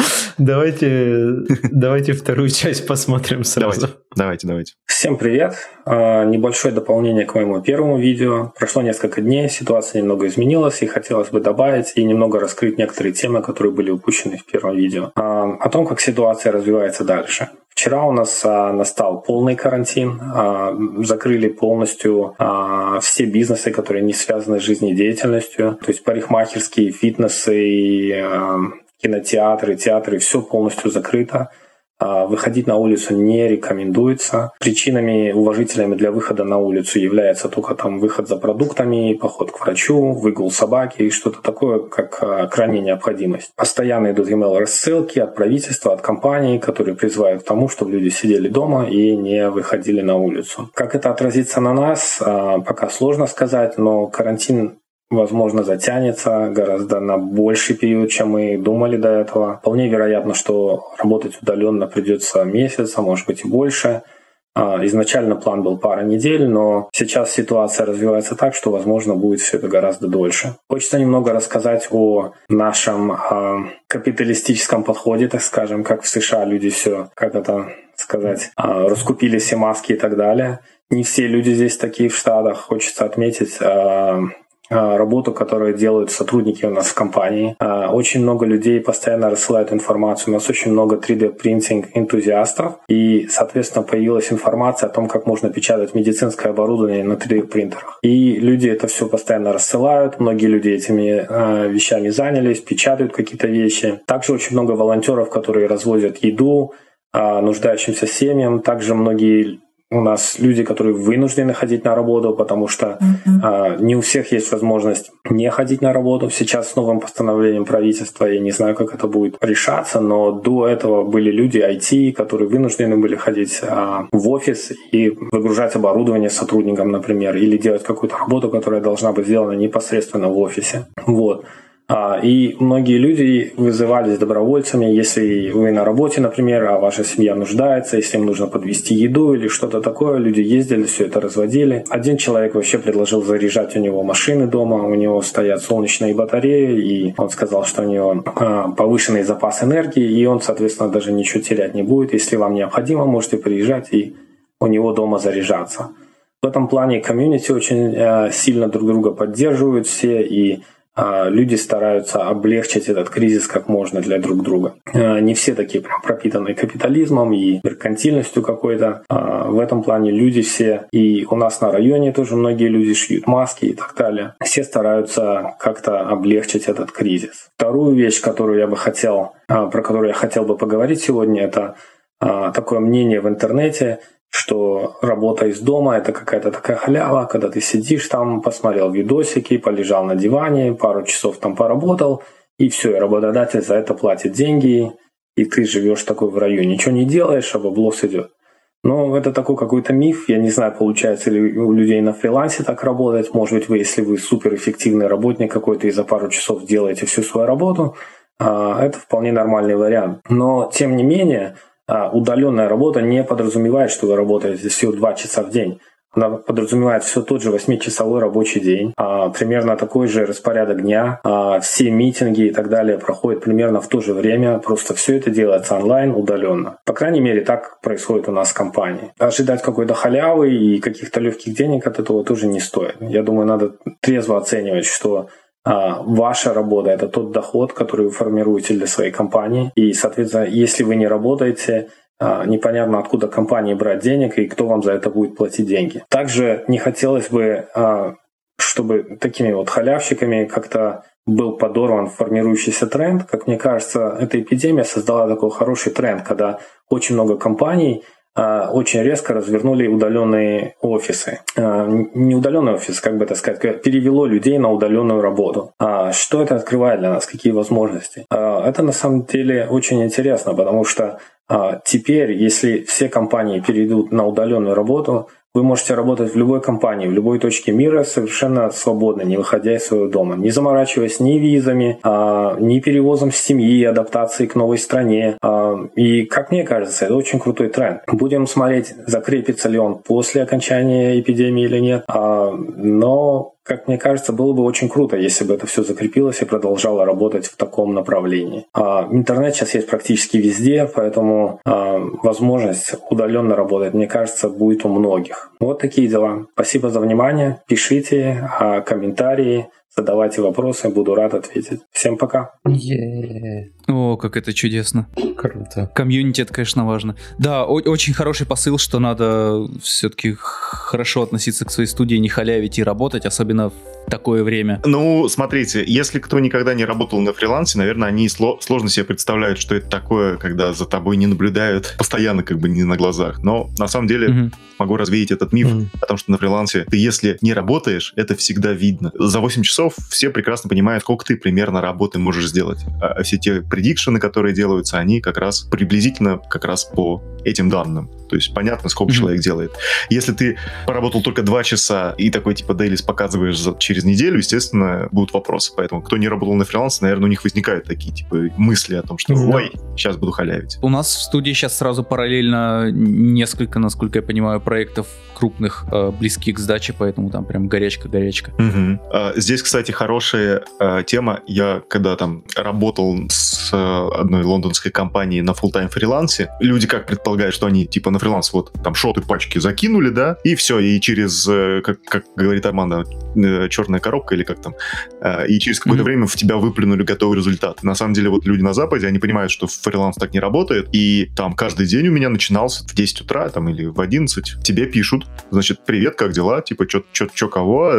Давайте, давайте вторую часть посмотрим сразу. Давайте, давайте, давайте. Всем привет. А, небольшое дополнение к моему первому видео. Прошло несколько дней, ситуация немного изменилась, и хотелось бы добавить и немного раскрыть некоторые темы, которые были упущены в первом видео. А, о том, как ситуация развивается дальше. Вчера у нас а, настал полный карантин, а, закрыли полностью а, все бизнесы, которые не связаны с жизнедеятельностью, то есть парикмахерские, фитнесы, и, а, кинотеатры, театры, все полностью закрыто. А, выходить на улицу не рекомендуется. Причинами уважительными для выхода на улицу является только там выход за продуктами, поход к врачу, выгул собаки и что-то такое, как а, крайняя необходимость. Постоянно идут email-рассылки от правительства, от компаний, которые призывают к тому, чтобы люди сидели дома и не выходили на улицу. Как это отразится на нас, а, пока сложно сказать, но карантин возможно, затянется гораздо на больший период, чем мы думали до этого. Вполне вероятно, что работать удаленно придется месяц, а может быть и больше. А, изначально план был пара недель, но сейчас ситуация развивается так, что, возможно, будет все это гораздо дольше. Хочется немного рассказать о нашем э, капиталистическом подходе, так скажем, как в США люди все, как это сказать, э, раскупили все маски и так далее. Не все люди здесь такие в Штатах. Хочется отметить э, работу, которую делают сотрудники у нас в компании. А, очень много людей постоянно рассылают информацию. У нас очень много 3D-принтинг энтузиастов. И, соответственно, появилась информация о том, как можно печатать медицинское оборудование на 3D-принтерах. И люди это все постоянно рассылают. Многие люди этими а, вещами занялись, печатают какие-то вещи. Также очень много волонтеров, которые развозят еду нуждающимся семьям. Также многие у нас люди, которые вынуждены ходить на работу, потому что mm-hmm. а, не у всех есть возможность не ходить на работу. Сейчас с новым постановлением правительства, я не знаю, как это будет решаться, но до этого были люди IT, которые вынуждены были ходить а, в офис и выгружать оборудование сотрудникам, например, или делать какую-то работу, которая должна быть сделана непосредственно в офисе. Вот. А, и многие люди вызывались добровольцами, если вы на работе, например, а ваша семья нуждается, если им нужно подвести еду или что-то такое, люди ездили, все это разводили. Один человек вообще предложил заряжать у него машины дома, у него стоят солнечные батареи, и он сказал, что у него а, повышенный запас энергии, и он, соответственно, даже ничего терять не будет. Если вам необходимо, можете приезжать и у него дома заряжаться. В этом плане комьюнити очень э, сильно друг друга поддерживают все, и люди стараются облегчить этот кризис как можно для друг друга. А, не все такие прям пропитанные капитализмом и меркантильностью какой-то. А, в этом плане люди все, и у нас на районе тоже многие люди шьют маски и так далее. Все стараются как-то облегчить этот кризис. Вторую вещь, которую я бы хотел, про которую я хотел бы поговорить сегодня, это такое мнение в интернете, что работа из дома это какая-то такая халява, когда ты сидишь там, посмотрел видосики, полежал на диване, пару часов там поработал, и все, и работодатель за это платит деньги, и ты живешь такой в районе, ничего не делаешь, а баблос идет. Но это такой какой-то миф. Я не знаю, получается ли у людей на фрилансе так работать. Может быть, вы, если вы суперэффективный работник какой-то и за пару часов делаете всю свою работу, а, это вполне нормальный вариант. Но, тем не менее, удаленная работа не подразумевает, что вы работаете всего 2 часа в день. Она подразумевает все тот же 8-часовой рабочий день, а, примерно такой же распорядок дня, а, все митинги и так далее проходят примерно в то же время, просто все это делается онлайн, удаленно. По крайней мере, так происходит у нас в компании. Ожидать какой-то халявы и каких-то легких денег от этого тоже не стоит. Я думаю, надо трезво оценивать, что а, ваша работа – это тот доход, который вы формируете для своей компании. И, соответственно, если вы не работаете, а, непонятно, откуда компании брать денег и кто вам за это будет платить деньги. Также не хотелось бы, а, чтобы такими вот халявщиками как-то был подорван формирующийся тренд. Как мне кажется, эта эпидемия создала такой хороший тренд, когда очень много компаний – а, очень резко развернули удаленные офисы. А, не удаленный офис, как бы это сказать, перевело людей на удаленную работу. А что это открывает для нас, какие возможности? Это на самом деле очень интересно, потому что теперь, если все компании перейдут на удаленную работу, вы можете работать в любой компании, в любой точке мира совершенно свободно, не выходя из своего дома, не заморачиваясь ни визами, а, ни перевозом семьи, адаптацией к новой стране. А, и, как мне кажется, это очень крутой тренд. Будем смотреть, закрепится ли он после окончания эпидемии или нет. А, но как мне кажется, было бы очень круто, если бы это все закрепилось и продолжало работать в таком направлении. А, интернет сейчас есть практически везде, поэтому а, возможность удаленно работать, мне кажется, будет у многих. Вот такие дела. Спасибо за внимание. Пишите а, комментарии, задавайте вопросы, буду рад ответить. Всем пока. Yeah. О, как это чудесно. Круто. Комьюнити, это, конечно, важно. Да, очень хороший посыл, что надо все-таки хорошо относиться к своей студии, не халявить и работать, особенно в такое время. Ну, смотрите, если кто никогда не работал на фрилансе, наверное, они сло- сложно себе представляют, что это такое, когда за тобой не наблюдают постоянно, как бы не на глазах. Но на самом деле угу. могу развеять этот миф, угу. потому что на фрилансе ты, если не работаешь, это всегда видно. За 8 часов все прекрасно понимают, сколько ты примерно работы можешь сделать. А все те prediction ы, которые делаются, они как раз приблизительно как раз по этим данным. То есть понятно, сколько mm-hmm. человек делает. Если ты поработал только два часа и такой типа дейлис показываешь за, через неделю, естественно, будут вопросы. Поэтому кто не работал на фрилансе, наверное, у них возникают такие типа мысли о том, что mm-hmm. ой, сейчас буду халявить. У нас в студии сейчас сразу параллельно несколько, насколько я понимаю, проектов крупных, э, близких к сдаче, поэтому там прям горячка-горячка. Угу. А, здесь, кстати, хорошая а, тема. Я когда там работал с а, одной лондонской компанией на full-time фрилансе, люди как предполагают, что они типа на фриланс вот там шоты пачки закинули, да, и все, и через, э, как, как говорит Армандо, э, черная коробка или как там, э, и через какое-то mm-hmm. время в тебя выплюнули готовый результат. На самом деле вот люди на Западе, они понимают, что фриланс так не работает, и там каждый день у меня начинался в 10 утра там или в 11, тебе пишут, значит, привет, как дела, типа, что кого,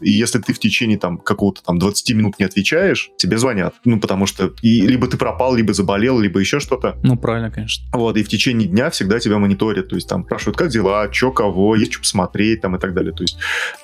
и если ты в течение там какого-то там 20 минут не отвечаешь, тебе звонят, ну, потому что и, либо ты пропал, либо заболел, либо еще что-то. Ну, правильно, конечно. Вот, и в течение дня всегда тебя мониторят, то есть там спрашивают, как дела, что кого, есть что посмотреть там и так далее. То есть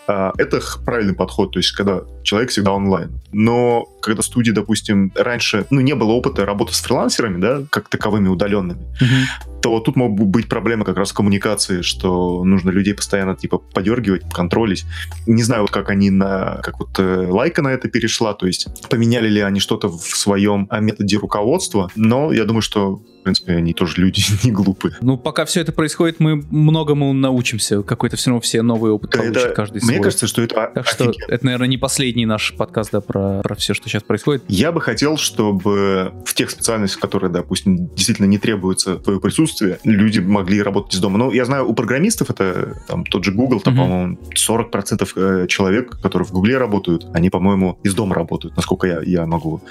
э, это правильный подход, то есть когда человек всегда онлайн. Но когда студии, допустим, раньше, ну, не было опыта работы с фрилансерами, да, как таковыми удаленными, mm-hmm то тут могут быть проблемы как раз в коммуникации, что нужно людей постоянно типа подергивать, контролить. Не знаю, вот как они на, как вот э, Лайка на это перешла, то есть поменяли ли они что-то в своем методе руководства, но я думаю, что в принципе, они тоже люди не глупые. Ну, пока все это происходит, мы многому научимся. Какой-то все равно все новый опыт это, получат каждый Мне свой. кажется, что это Так что это, наверное, не последний наш подкаст да, про, про все, что сейчас происходит. Я бы хотел, чтобы в тех специальностях, которые, допустим, действительно не требуется твое присутствие, люди могли работать из дома. Ну, я знаю, у программистов это там тот же Google, там, mm-hmm. по-моему, 40% э, человек, которые в Гугле работают, они, по-моему, из дома работают, насколько я, я могу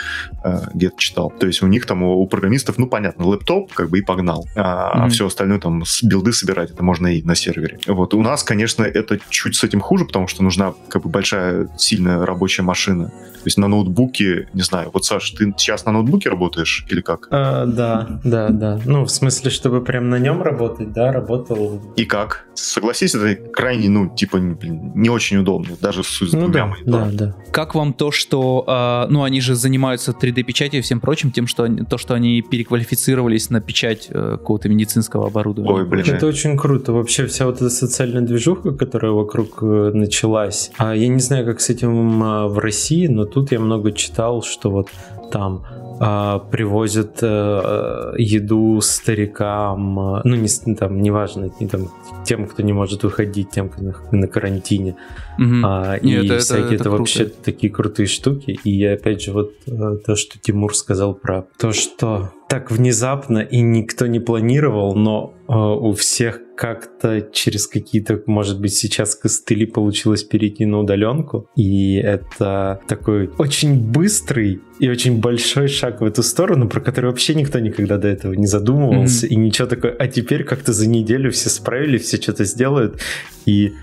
э, где-то читал. То есть у них там, у, программистов, ну, понятно, лэптоп, как бы и погнал. А, mm-hmm. а все остальное там с билды собирать, это можно и на сервере. Вот у нас, конечно, это чуть с этим хуже, потому что нужна как бы большая, сильная рабочая машина. То есть на ноутбуке, не знаю, вот, Саш, ты сейчас на ноутбуке работаешь или как? А, да, да, да. Ну, в смысле, чтобы прям на нем работать, да, работал. И как? Согласись, это крайне, ну, типа, блин, не очень удобно, даже с ну, да, да, да. Как вам то, что, э, ну, они же занимаются 3D-печатью и всем прочим, тем, что они, то, что они переквалифицировались на печать э, какого-то медицинского оборудования? Ой, блин. Это очень круто. Вообще вся вот эта социальная движуха, которая вокруг э, началась. А я не знаю, как с этим э, в России, но тут я много читал, что вот там э, привозят э, еду старикам, э, ну не там, неважно, не там тем, кто не может выходить, тем, кто на, на карантине, угу. а, и это, всякие это, это, это вообще такие крутые штуки. И опять же вот э, то, что Тимур сказал про то, что так внезапно и никто не планировал, но э, у всех как-то через какие-то, может быть, сейчас костыли получилось перейти на удаленку. И это такой очень быстрый и очень большой шаг в эту сторону, про который вообще никто никогда до этого не задумывался. Mm-hmm. И ничего такое. А теперь как-то за неделю все справили, все что-то сделают. И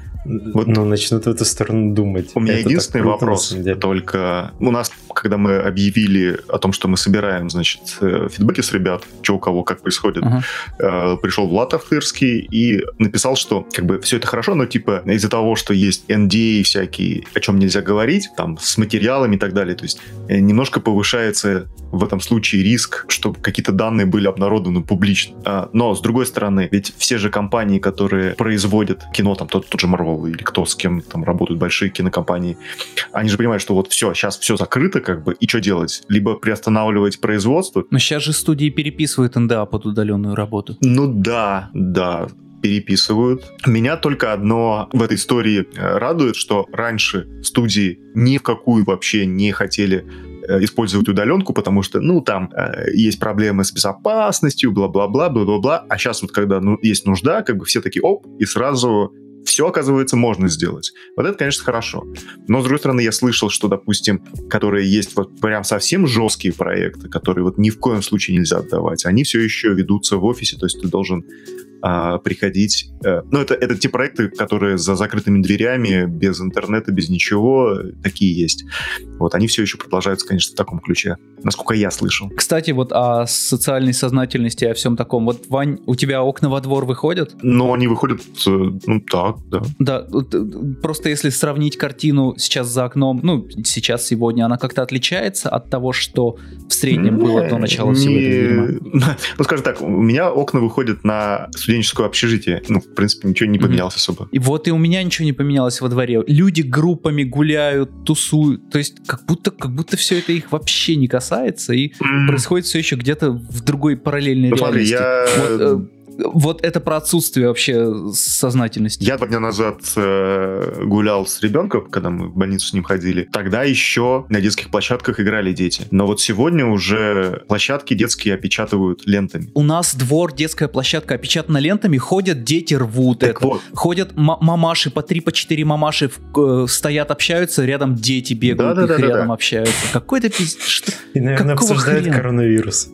вот, ну, начнут в эту сторону думать. У меня Это единственный круто, вопрос, только у нас, когда мы объявили о том, что мы собираем, значит, э, фидбэки с ребят, что у кого как происходит, uh-huh. пришел Влад Ахтырский и написал, что как бы все это хорошо, но типа из-за того, что есть NDA всякие, о чем нельзя говорить, там, с материалами и так далее, то есть э, немножко повышается в этом случае риск, чтобы какие-то данные были обнародованы публично. А, но, с другой стороны, ведь все же компании, которые производят кино, там тот, тот же Marvel Marvel или кто с кем там работают большие кинокомпании, они же понимают, что вот все, сейчас все закрыто, как бы, и что делать? Либо приостанавливать производство. Но сейчас же студии переписывают НДА под удаленную работу. Ну да, да переписывают. Меня только одно в этой истории э, радует, что раньше студии ни в какую вообще не хотели э, использовать удаленку, потому что, ну, там э, есть проблемы с безопасностью, бла-бла-бла, бла-бла-бла. А сейчас вот, когда ну, есть нужда, как бы все такие, оп, и сразу все, оказывается, можно сделать. Вот это, конечно, хорошо. Но, с другой стороны, я слышал, что, допустим, которые есть вот прям совсем жесткие проекты, которые вот ни в коем случае нельзя отдавать, они все еще ведутся в офисе, то есть ты должен а, приходить. А, ну, это, это те проекты, которые за закрытыми дверями, без интернета, без ничего, такие есть. Вот, они все еще продолжаются, конечно, в таком ключе, насколько я слышал. Кстати, вот о социальной сознательности, о всем таком. Вот, Вань, у тебя окна во двор выходят? Ну, они выходят, э, ну, так, да. Да, э, просто если сравнить картину сейчас за окном, ну, сейчас, сегодня, она как-то отличается от того, что в среднем не, было до начала не... всего этого дерьма? Ну, скажем так, у меня окна выходят на студенческое общежитие. Ну, в принципе, ничего не поменялось mm-hmm. особо. И вот и у меня ничего не поменялось во дворе. Люди группами гуляют, тусуют. То есть как будто, как будто все это их вообще не касается. И mm-hmm. происходит все еще где-то в другой параллельной ну, реальности. Смотри, я... Вот, э, вот это про отсутствие вообще сознательности. Я два дня назад э, гулял с ребенком, когда мы в больницу с ним ходили. Тогда еще на детских площадках играли дети. Но вот сегодня уже площадки детские опечатывают лентами. У нас двор, детская площадка опечатана лентами, ходят дети, рвут так это. Вот. Ходят мамаши, по три, по четыре мамаши э, стоят, общаются, рядом дети бегают, да, их да, да, рядом да. общаются. Какой-то пиздец. И, наверное, Какого хрена? коронавирус.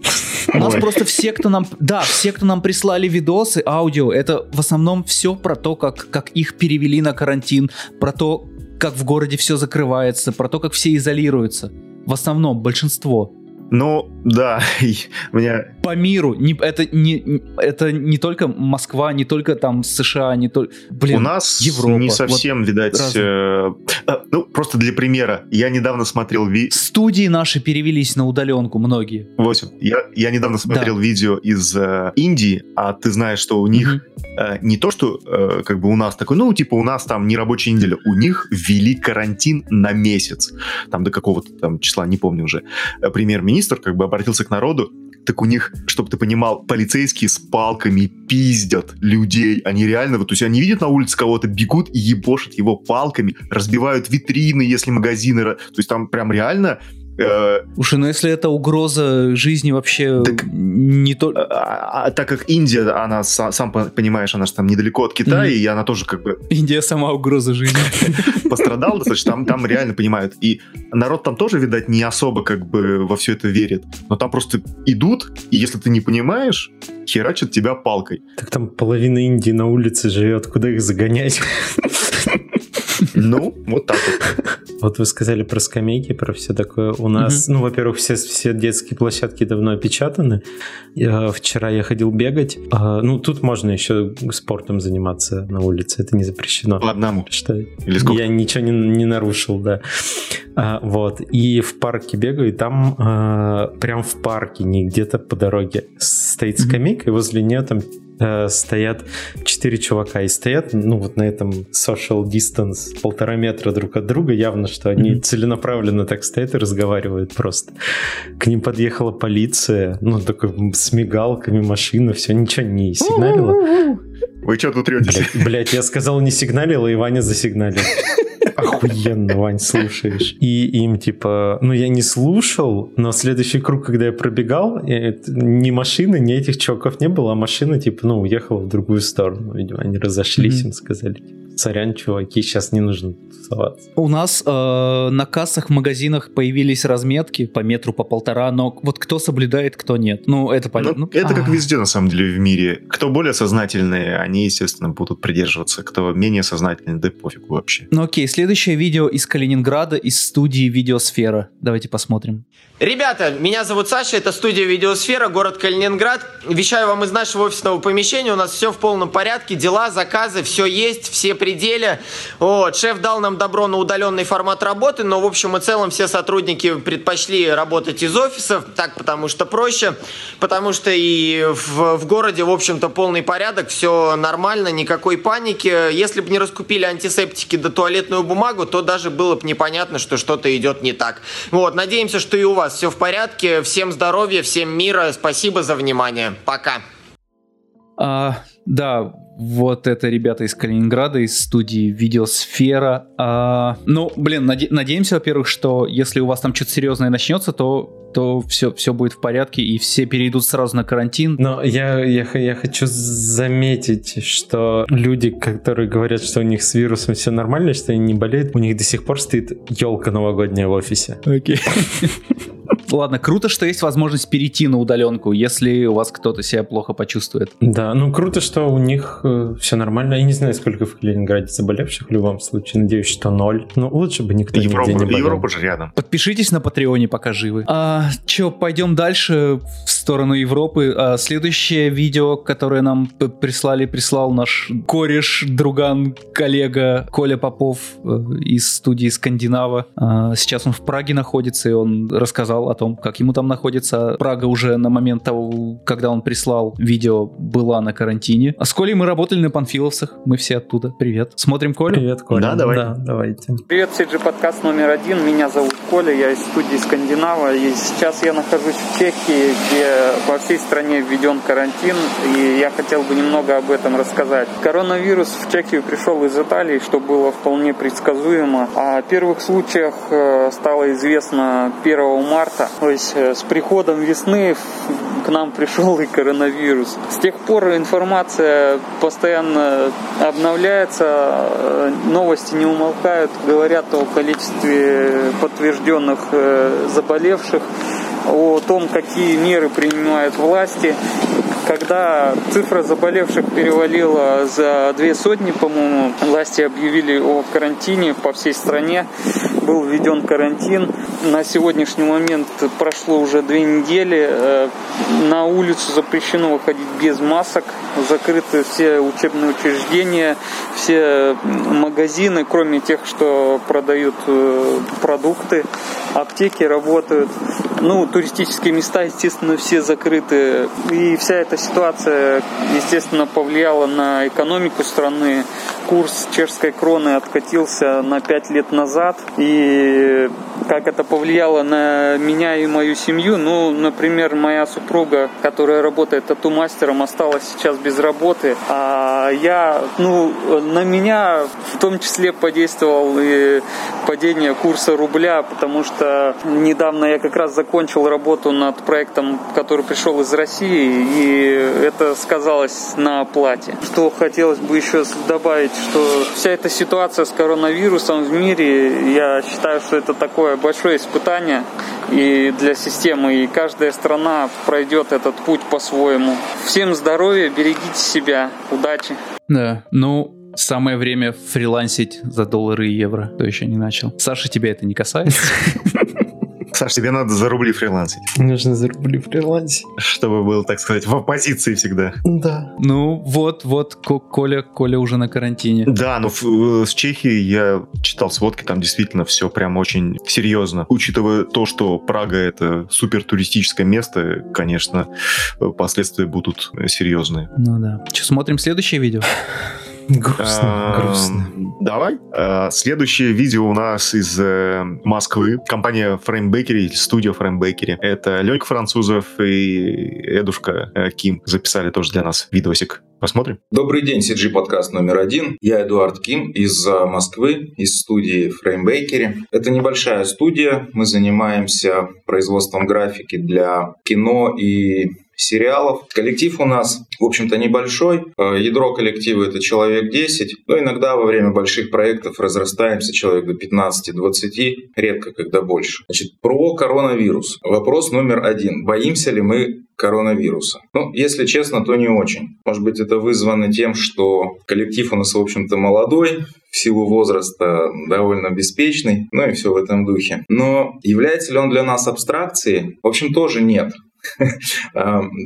У нас просто все, кто нам... Да, все, кто нам прислали видосы, аудио, это в основном все про то, как, как их перевели на карантин, про то, как в городе все закрывается, про то, как все изолируются. В основном, большинство. Но Да, меня... По миру. Не, это, не, это не только Москва, не только там США, не только... Блин, У нас Европа. не совсем, вот видать... Э, а, ну, просто для примера. Я недавно смотрел... Ви... Студии наши перевелись на удаленку, многие. Восемь. Я, я недавно смотрел да. видео из э, Индии, а ты знаешь, что у них э, не то, что э, как бы у нас такой, ну, типа у нас там не рабочая неделя, у них ввели карантин на месяц. Там до какого-то там числа, не помню уже. Э, премьер-министр как бы обратился к народу, так у них, чтобы ты понимал, полицейские с палками пиздят людей. Они реально, вот, то есть они видят на улице кого-то, бегут и ебошат его палками, разбивают витрины, если магазины... То есть там прям реально Э, Слушай, ну если это угроза жизни вообще так, не то... А, а, а, так как Индия, она, сам понимаешь, она же там недалеко от Китая, mm-hmm. и она тоже как бы... Индия сама угроза жизни. Пострадал достаточно, там, там реально понимают. И народ там тоже, видать, не особо как бы во все это верит. Но там просто идут, и если ты не понимаешь, херачат тебя палкой. Так там половина Индии на улице живет, куда их загонять? Ну, вот так вот. Вот вы сказали про скамейки, про все такое. У нас, ну, во-первых, все, все детские площадки давно опечатаны. Вчера я ходил бегать. А, ну, тут можно еще спортом заниматься на улице. Это не запрещено. По одному? Что? Или сколько? Я ничего не, не нарушил, да. А, вот. И в парке бегаю, и там а, прям в парке, не где-то по дороге, стоит скамейка, и возле нее там э, стоят четыре чувака и стоят, ну вот на этом social distance полтора метра друг от друга, явно, что они mm-hmm. целенаправленно так стоят и разговаривают просто. К ним подъехала полиция, ну такой с мигалками машина, все, ничего не сигналило. Вы что тут третесь? Блять, блядь, я сказал не сигналил, и Ваня засигналил. Охуенно, Вань, слушаешь. И им типа, ну я не слушал, но следующий круг, когда я пробегал, ни машины, ни этих чуваков не было, а машина типа, ну, уехала в другую сторону. Видимо, они разошлись, mm-hmm. им сказали, типа, сорян, чуваки, сейчас не нужно тусоваться. У нас э, на кассах в магазинах появились разметки по метру, по полтора, но вот кто соблюдает, кто нет. Ну, это понятно. Ну, это как везде, на самом деле, в мире. Кто более сознательные, они, естественно, будут придерживаться. Кто менее сознательный, да пофигу вообще. Ну окей, следующее видео из Калининграда, из студии «Видеосфера». Давайте посмотрим. Ребята, меня зовут Саша, это студия «Видеосфера», город Калининград. Вещаю вам из нашего офисного помещения, у нас все в полном порядке, дела, заказы, все есть, все пределы. Вот, шеф дал нам добро на удаленный формат работы, но в общем и целом все сотрудники предпочли работать из офисов, так потому что проще, потому что и в, в городе, в общем-то, полный порядок, все нормально, никакой паники. Если бы не раскупили антисептики да туалетную бумагу, то даже было бы непонятно, что что-то идет не так. Вот, надеемся, что и у вас все в порядке. Всем здоровья, всем мира. Спасибо за внимание. Пока. А, да, вот это ребята из Калининграда, из студии Видеосфера. А, ну, блин, наде- надеемся, во-первых, что если у вас там что-то серьезное начнется, то то все, все будет в порядке, и все перейдут сразу на карантин. Но я, я, я хочу заметить, что люди, которые говорят, что у них с вирусом все нормально, что они не болеют, у них до сих пор стоит елка новогодняя в офисе. Окей. Ладно, круто, что есть возможность перейти на удаленку, если у вас кто-то себя плохо почувствует. Да, ну круто, что у них э, все нормально. Я не знаю, сколько в Калининграде заболевших в любом случае. Надеюсь, что ноль. Но лучше бы никто Европа, нигде не болел. Европа же рядом. Подпишитесь на Патреоне, пока живы. А, чё, пойдем дальше сторону Европы. А, следующее видео, которое нам прислали, прислал наш кореш, друган, коллега Коля Попов э, из студии Скандинава. А, сейчас он в Праге находится, и он рассказал о том, как ему там находится. Прага уже на момент того, когда он прислал видео, была на карантине. А с Колей мы работали на Панфиловцах. Мы все оттуда. Привет. Смотрим Колю? Привет, Коля. Да, давай. Да, давайте. Привет, CG подкаст номер один. Меня зовут Коля, я из студии Скандинава. И сейчас я нахожусь в Чехии, где по всей стране введен карантин. И я хотел бы немного об этом рассказать. Коронавирус в Чехию пришел из Италии, что было вполне предсказуемо. О первых случаях э, стало известно 1 марта. То есть э, с приходом весны к нам пришел и коронавирус. С тех пор информация постоянно обновляется, э, новости не умолкают, говорят о количестве подтвержденных э, заболевших, о том, какие меры принимают власти. Когда цифра заболевших перевалила за две сотни, по-моему, власти объявили о карантине по всей стране. Был введен карантин. На сегодняшний момент прошло уже две недели. Э, на улицу запрещено выходить без масок. Закрыты все учебные учреждения, все магазины, кроме тех, что продают э, продукты. Аптеки работают. Ну, туристические места, естественно, все закрыты. И вся эта ситуация, естественно, повлияла на экономику страны. Курс чешской кроны откатился на 5 лет назад. И как это повлияло на меня и мою семью? Ну, например, моя супруга, которая работает тату-мастером, осталась сейчас без работы. А я, ну, на меня в том числе подействовал и падение курса рубля, потому что недавно я как раз закончил работу над проектом, который пришел из России, и это сказалось на оплате. Что хотелось бы еще добавить, что вся эта ситуация с коронавирусом в мире, я считаю, что это такое большое испытание и для системы, и каждая страна пройдет этот путь по-своему. Всем здоровья, берегите себя, удачи. Да, ну, Самое время фрилансить за доллары и евро, кто еще не начал. Саша, тебя это не касается? Саш, тебе надо за рубли фрилансить. Нужно за рубли фрилансить. Чтобы был, так сказать, в оппозиции всегда. Да. Ну, вот, вот, Коля, Коля уже на карантине. Да, но в, с Чехии я читал сводки, там действительно все прям очень серьезно. Учитывая то, что Прага это супер туристическое место, конечно, последствия будут серьезные. Ну да. Что, смотрим следующее видео? Грустно, грустно. Давай. А, следующее видео у нас из э, Москвы. Компания Frame Bakery, студия Frame Bakery. Это Ленька Французов и Эдушка э, Ким записали тоже для нас видосик. Посмотрим. Добрый день, CG подкаст номер один. Я Эдуард Ким из Москвы, из студии Frame Bakery. Это небольшая студия. Мы занимаемся производством графики для кино и сериалов. Коллектив у нас, в общем-то, небольшой. Э, ядро коллектива — это человек 10. Но иногда во время больших проектов разрастаемся человек до 15-20, редко когда больше. Значит, про коронавирус. Вопрос номер один. Боимся ли мы коронавируса. Ну, если честно, то не очень. Может быть, это вызвано тем, что коллектив у нас, в общем-то, молодой, в силу возраста довольно беспечный, ну и все в этом духе. Но является ли он для нас абстракцией? В общем, тоже нет.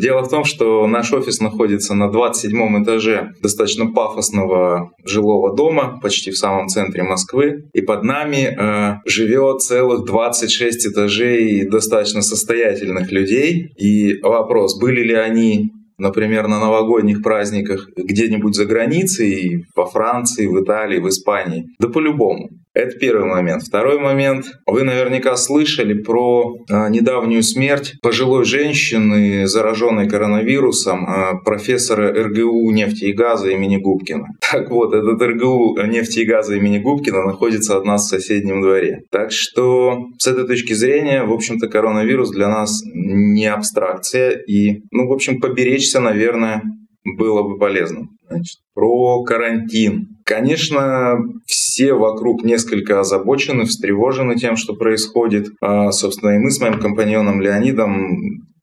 Дело в том, что наш офис находится на 27 этаже достаточно пафосного жилого дома, почти в самом центре Москвы. И под нами э, живет целых 26 этажей достаточно состоятельных людей. И вопрос, были ли они например, на новогодних праздниках где-нибудь за границей, во Франции, в Италии, в Испании. Да по-любому. Это первый момент. Второй момент. Вы наверняка слышали про а, недавнюю смерть пожилой женщины, зараженной коронавирусом, а, профессора РГУ нефти и газа имени Губкина. Так вот, этот РГУ нефти и газа имени Губкина находится от нас в соседнем дворе. Так что с этой точки зрения, в общем-то, коронавирус для нас не абстракция. И, ну, в общем, поберечься, наверное, было бы полезно. Значит, про карантин. Конечно, все вокруг несколько озабочены, встревожены тем, что происходит. А, собственно, и мы с моим компаньоном Леонидом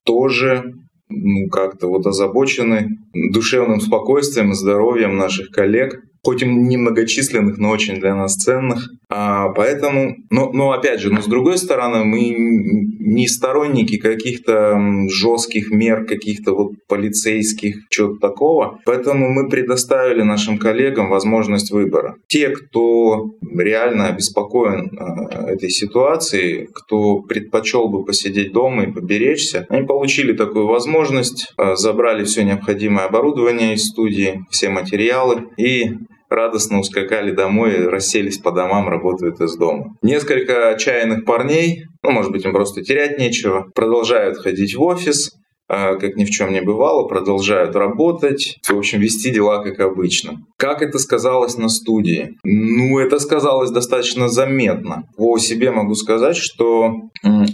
тоже ну, как-то вот озабочены душевным спокойствием и здоровьем наших коллег хоть и немногочисленных, но очень для нас ценных. А, поэтому, но, но опять же, но с другой стороны, мы не сторонники каких-то жестких мер, каких-то вот полицейских, чего-то такого. Поэтому мы предоставили нашим коллегам возможность выбора. Те, кто реально обеспокоен а, этой ситуацией, кто предпочел бы посидеть дома и поберечься, они получили такую возможность, а, забрали все необходимое оборудование из студии, все материалы и радостно ускакали домой, расселись по домам, работают из дома. Несколько отчаянных парней, ну, может быть, им просто терять нечего, продолжают ходить в офис, а, как ни в чем не бывало, продолжают работать, в общем, вести дела как обычно. Как это сказалось на студии? Ну, это сказалось достаточно заметно. По себе могу сказать, что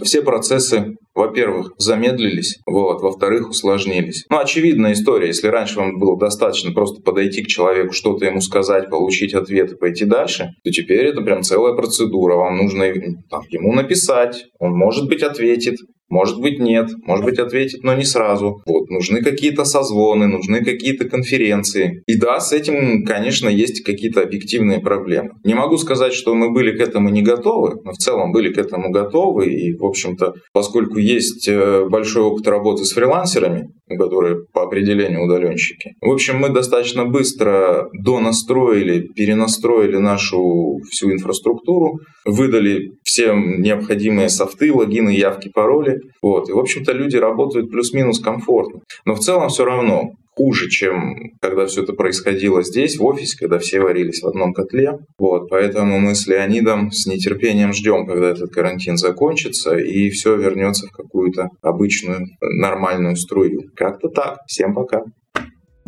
все процессы во-первых, замедлились, вот, во-вторых, усложнились. Ну, очевидная история. Если раньше вам было достаточно просто подойти к человеку, что-то ему сказать, получить ответ и пойти дальше, то теперь это прям целая процедура. Вам нужно там, ему написать, он, может быть, ответит, может быть нет, может быть ответит, но не сразу. Вот, нужны какие-то созвоны, нужны какие-то конференции. И да, с этим, конечно, есть какие-то объективные проблемы. Не могу сказать, что мы были к этому не готовы, но в целом были к этому готовы. И, в общем-то, поскольку есть э, большой опыт работы с фрилансерами, которые по определению удаленщики. В общем, мы достаточно быстро донастроили, перенастроили нашу всю инфраструктуру, выдали все необходимые софты, логины, явки, пароли. Вот. И, в общем-то, люди работают плюс-минус комфортно. Но в целом все равно хуже, чем когда все это происходило здесь, в офисе, когда все варились в одном котле. Вот, поэтому мы с Леонидом с нетерпением ждем, когда этот карантин закончится и все вернется в какую-то обычную нормальную струю. Как-то так. Всем пока.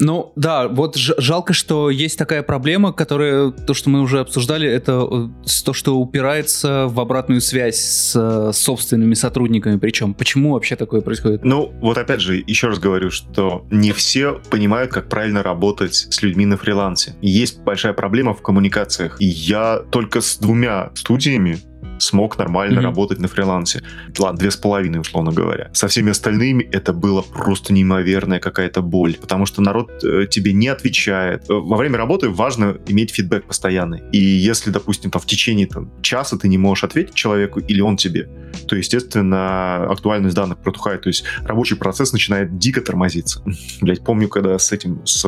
Ну да, вот жалко, что есть такая проблема, которая, то, что мы уже обсуждали, это э, то, что упирается в обратную связь с э, собственными сотрудниками. Причем, почему вообще такое происходит? Ну, вот опять же, еще раз говорю, что не все понимают, как правильно работать с людьми на фрилансе. Есть большая проблема в коммуникациях. И я только с двумя студиями смог нормально mm-hmm. работать на фрилансе. Ладно, две с половиной, условно говоря. Со всеми остальными это было просто неимоверная какая-то боль, потому что народ э, тебе не отвечает. Э, во время работы важно иметь фидбэк постоянный. И если, допустим, там, в течение там, часа ты не можешь ответить человеку, или он тебе, то, естественно, актуальность данных протухает. То есть рабочий процесс начинает дико тормозиться. Блять, помню, когда с этим, с,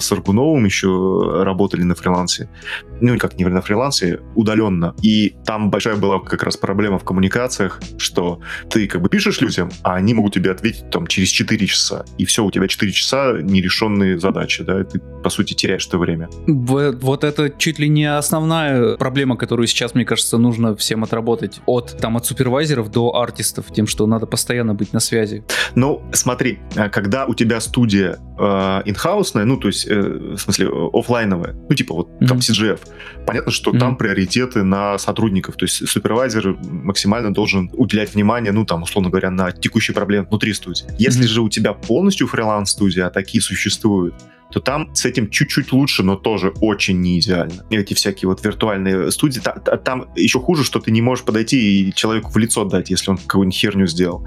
с Аргуновым еще работали на фрилансе. Ну, как не на фрилансе, удаленно. И там большая была была как раз проблема в коммуникациях, что ты как бы пишешь людям, а они могут тебе ответить там через 4 часа. И все, у тебя 4 часа нерешенные задачи, да, и ты, по сути, теряешь это время. Вот это чуть ли не основная проблема, которую сейчас, мне кажется, нужно всем отработать. От, там, от супервайзеров до артистов, тем, что надо постоянно быть на связи. Ну, смотри, а когда у тебя студия э, инхаусная, ну, то есть, э, в смысле, офлайновая, ну, типа вот mm-hmm. там CGF, понятно, что mm-hmm. там приоритеты на сотрудников, то есть супервайзер максимально должен уделять внимание, ну, там, условно говоря, на текущие проблемы внутри студии. Если mm-hmm. же у тебя полностью фриланс-студия, а такие существуют, то там с этим чуть-чуть лучше, но тоже очень не идеально. Эти всякие вот виртуальные студии, та, та, там еще хуже, что ты не можешь подойти и человеку в лицо дать, если он какую-нибудь херню сделал.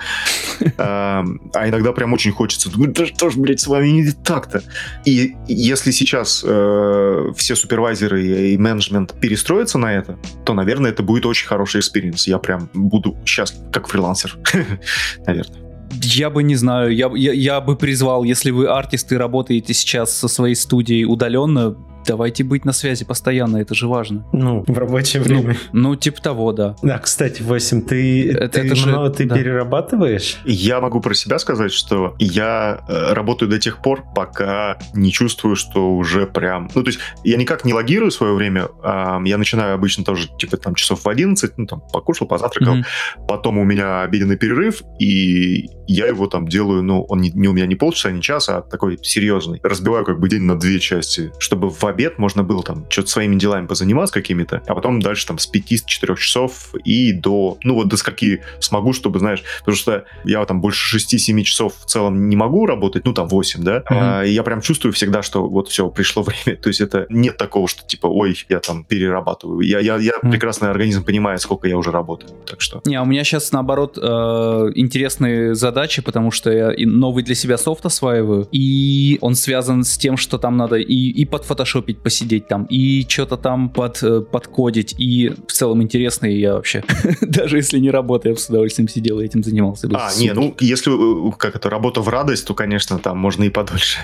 А иногда прям очень хочется, да что ж, блядь, с вами не так-то. И если сейчас э, все супервайзеры и менеджмент перестроятся на это, то, наверное, это будет очень хороший experience. Я прям буду счастлив, как фрилансер, наверное. Я бы не знаю, я, я, я бы призвал, если вы артисты работаете сейчас со своей студией удаленно, Давайте быть на связи постоянно, это же важно. Ну, в рабочее время. Ну, ну типа того, да. Да, кстати, Васим, ты, это, ты, это же, много, ты да. перерабатываешь? Я могу про себя сказать, что я э, работаю до тех пор, пока не чувствую, что уже прям... Ну, то есть я никак не логирую свое время, э, я начинаю обычно тоже, типа, там, часов в 11, ну, там, покушал, позавтракал, mm-hmm. потом у меня обеденный перерыв, и я его там делаю, ну, он не, не у меня не полчаса, не час, а такой серьезный. Разбиваю как бы день на две части, чтобы в обед можно было там что-то своими делами позаниматься какими-то, а потом дальше там с 5-4 часов и до, ну вот до скольки смогу, чтобы, знаешь, потому что я там больше 6-7 часов в целом не могу работать, ну там 8, да, mm-hmm. а, я прям чувствую всегда, что вот все, пришло время, то есть это нет такого, что типа, ой, я там перерабатываю, я, я, я mm-hmm. прекрасно организм понимает, сколько я уже работаю, так что. Не, а у меня сейчас наоборот э, интересные задачи, потому что я новый для себя софт осваиваю, и он связан с тем, что там надо и, и под Photoshop пофотошопить, посидеть там, и что-то там под, э, подкодить, и в целом интересно, и я вообще, даже если не работаю, я с удовольствием сидел и этим занимался. А, не, ну, если, э, как это, работа в радость, то, конечно, там можно и подольше.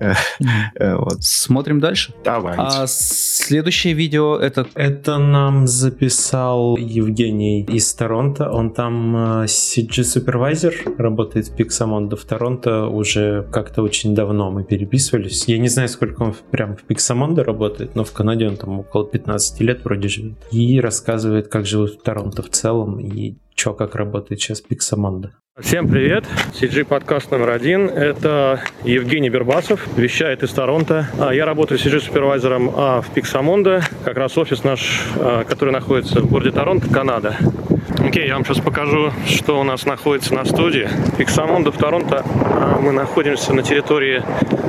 Э, вот. Смотрим дальше. Давай. А следующее видео это... Это нам записал Евгений из Торонто, он там CG-супервайзер, работает в Pixamondo в Торонто уже как-то очень давно мы переписывались. Я не знаю, сколько он прям в Pixamondo Самонда работает, но в Канаде он там около 15 лет вроде живет. И рассказывает, как живут в Торонто в целом и что, как работает сейчас Пиксамонда. Всем привет! CG подкаст номер один. Это Евгений Бербасов, вещает из Торонто. А, я работаю CG супервайзером а, в Пиксамонда, как раз офис наш, а, который находится в городе Торонто, Канада. Окей, я вам сейчас покажу, что у нас находится на студии. Пиксамонда в Торонто. Мы находимся на территории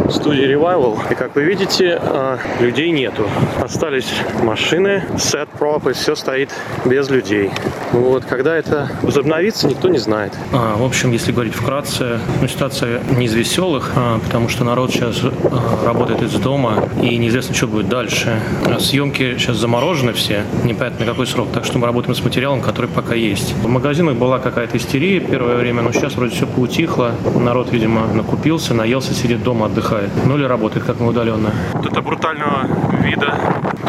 студии Revival. И как вы видите, а, людей нету. Остались машины, сет, прop, и все стоит без людей. Вот, когда это возобновится, никто не знает. А, в общем, если говорить вкратце, ну, ситуация не из веселых, а, потому что народ сейчас а, работает из дома, и неизвестно, что будет дальше. А съемки сейчас заморожены все, непонятно какой срок, так что мы работаем с материалом, который пока есть. В магазинах была какая-то истерия первое время, но сейчас вроде все поутихло. Народ, видимо, накупился, наелся, сидит дома, отдыхает. Ну или работает как мы удаленно. Вот это брутального вида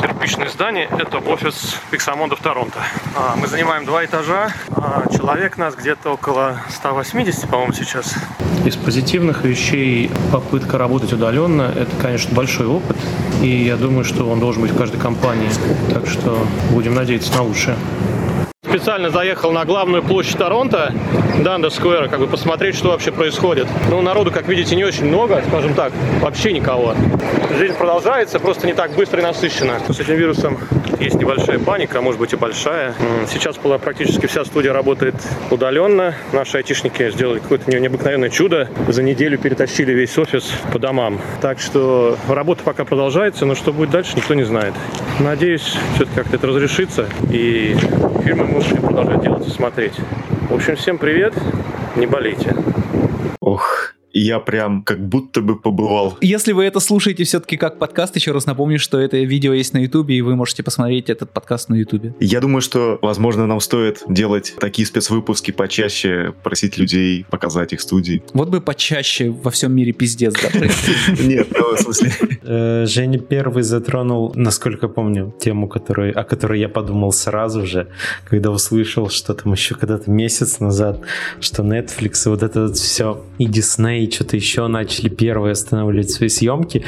кирпичное здание. Это офис Пиксамонда в Торонто. А, мы занимаем два этажа. А, человек нас где-то около 180, по-моему, сейчас. Из позитивных вещей попытка работать удаленно – это, конечно, большой опыт. И я думаю, что он должен быть в каждой компании. Так что будем надеяться на лучшее специально заехал на главную площадь Торонто, Данда Сквера, как бы посмотреть, что вообще происходит. Ну, народу, как видите, не очень много, скажем так, вообще никого. Жизнь продолжается, просто не так быстро и насыщенно. С этим вирусом есть небольшая паника, может быть и большая. Сейчас была практически вся студия работает удаленно. Наши айтишники сделали какое-то необыкновенное чудо. За неделю перетащили весь офис по домам. Так что работа пока продолжается, но что будет дальше, никто не знает. Надеюсь, все-таки как-то это разрешится, и фильмы можем продолжать делать и смотреть. В общем, всем привет, не болейте. Ох, я прям как будто бы побывал. Если вы это слушаете все-таки как подкаст, еще раз напомню, что это видео есть на Ютубе, и вы можете посмотреть этот подкаст на Ютубе. Я думаю, что, возможно, нам стоит делать такие спецвыпуски почаще, просить людей показать их студии. Вот бы почаще во всем мире пиздец, да? Нет, ну, в смысле... Э, Женя первый затронул, насколько помню, тему, о которой я подумал сразу же, когда услышал, что там еще когда-то месяц назад, что Netflix и вот это все, и Disney, и что-то еще начали первые останавливать свои съемки.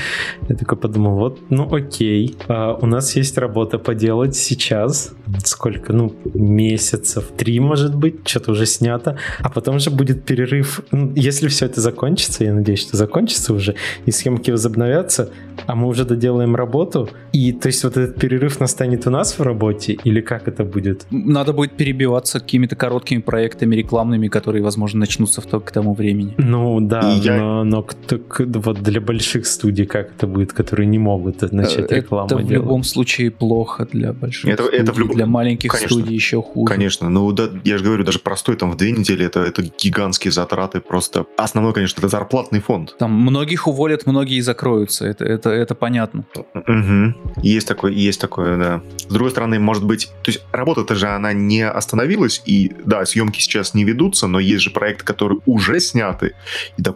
Я такой подумал, вот, ну окей, а у нас есть работа поделать сейчас. Сколько, ну, месяцев, три, может быть, что-то уже снято. А потом же будет перерыв. Ну, если все это закончится, я надеюсь, что закончится уже, и съемки возобновятся, а мы уже доделаем работу, и то есть вот этот перерыв настанет у нас в работе, или как это будет? Надо будет перебиваться какими-то короткими проектами рекламными, которые, возможно, начнутся в, к тому времени. Ну да, я... но, но кто, вот для больших студий как это будет, которые не могут начать рекламу Это делать? в любом случае плохо для больших это, студий, это в люб... для маленьких Конечно. студий еще хуже. Конечно, ну да, я же говорю, даже простой там в две недели это, это гигантские затраты просто. Основной, конечно, это зарплатный фонд. Там многих уволят, многие закроются, это, это, это понятно. Угу. Есть такое, есть такое, да. С другой стороны, может быть, то есть работа-то же она не остановилась, и да, съемки сейчас не ведутся, но есть же проекты, которые уже сняты, и, допустим,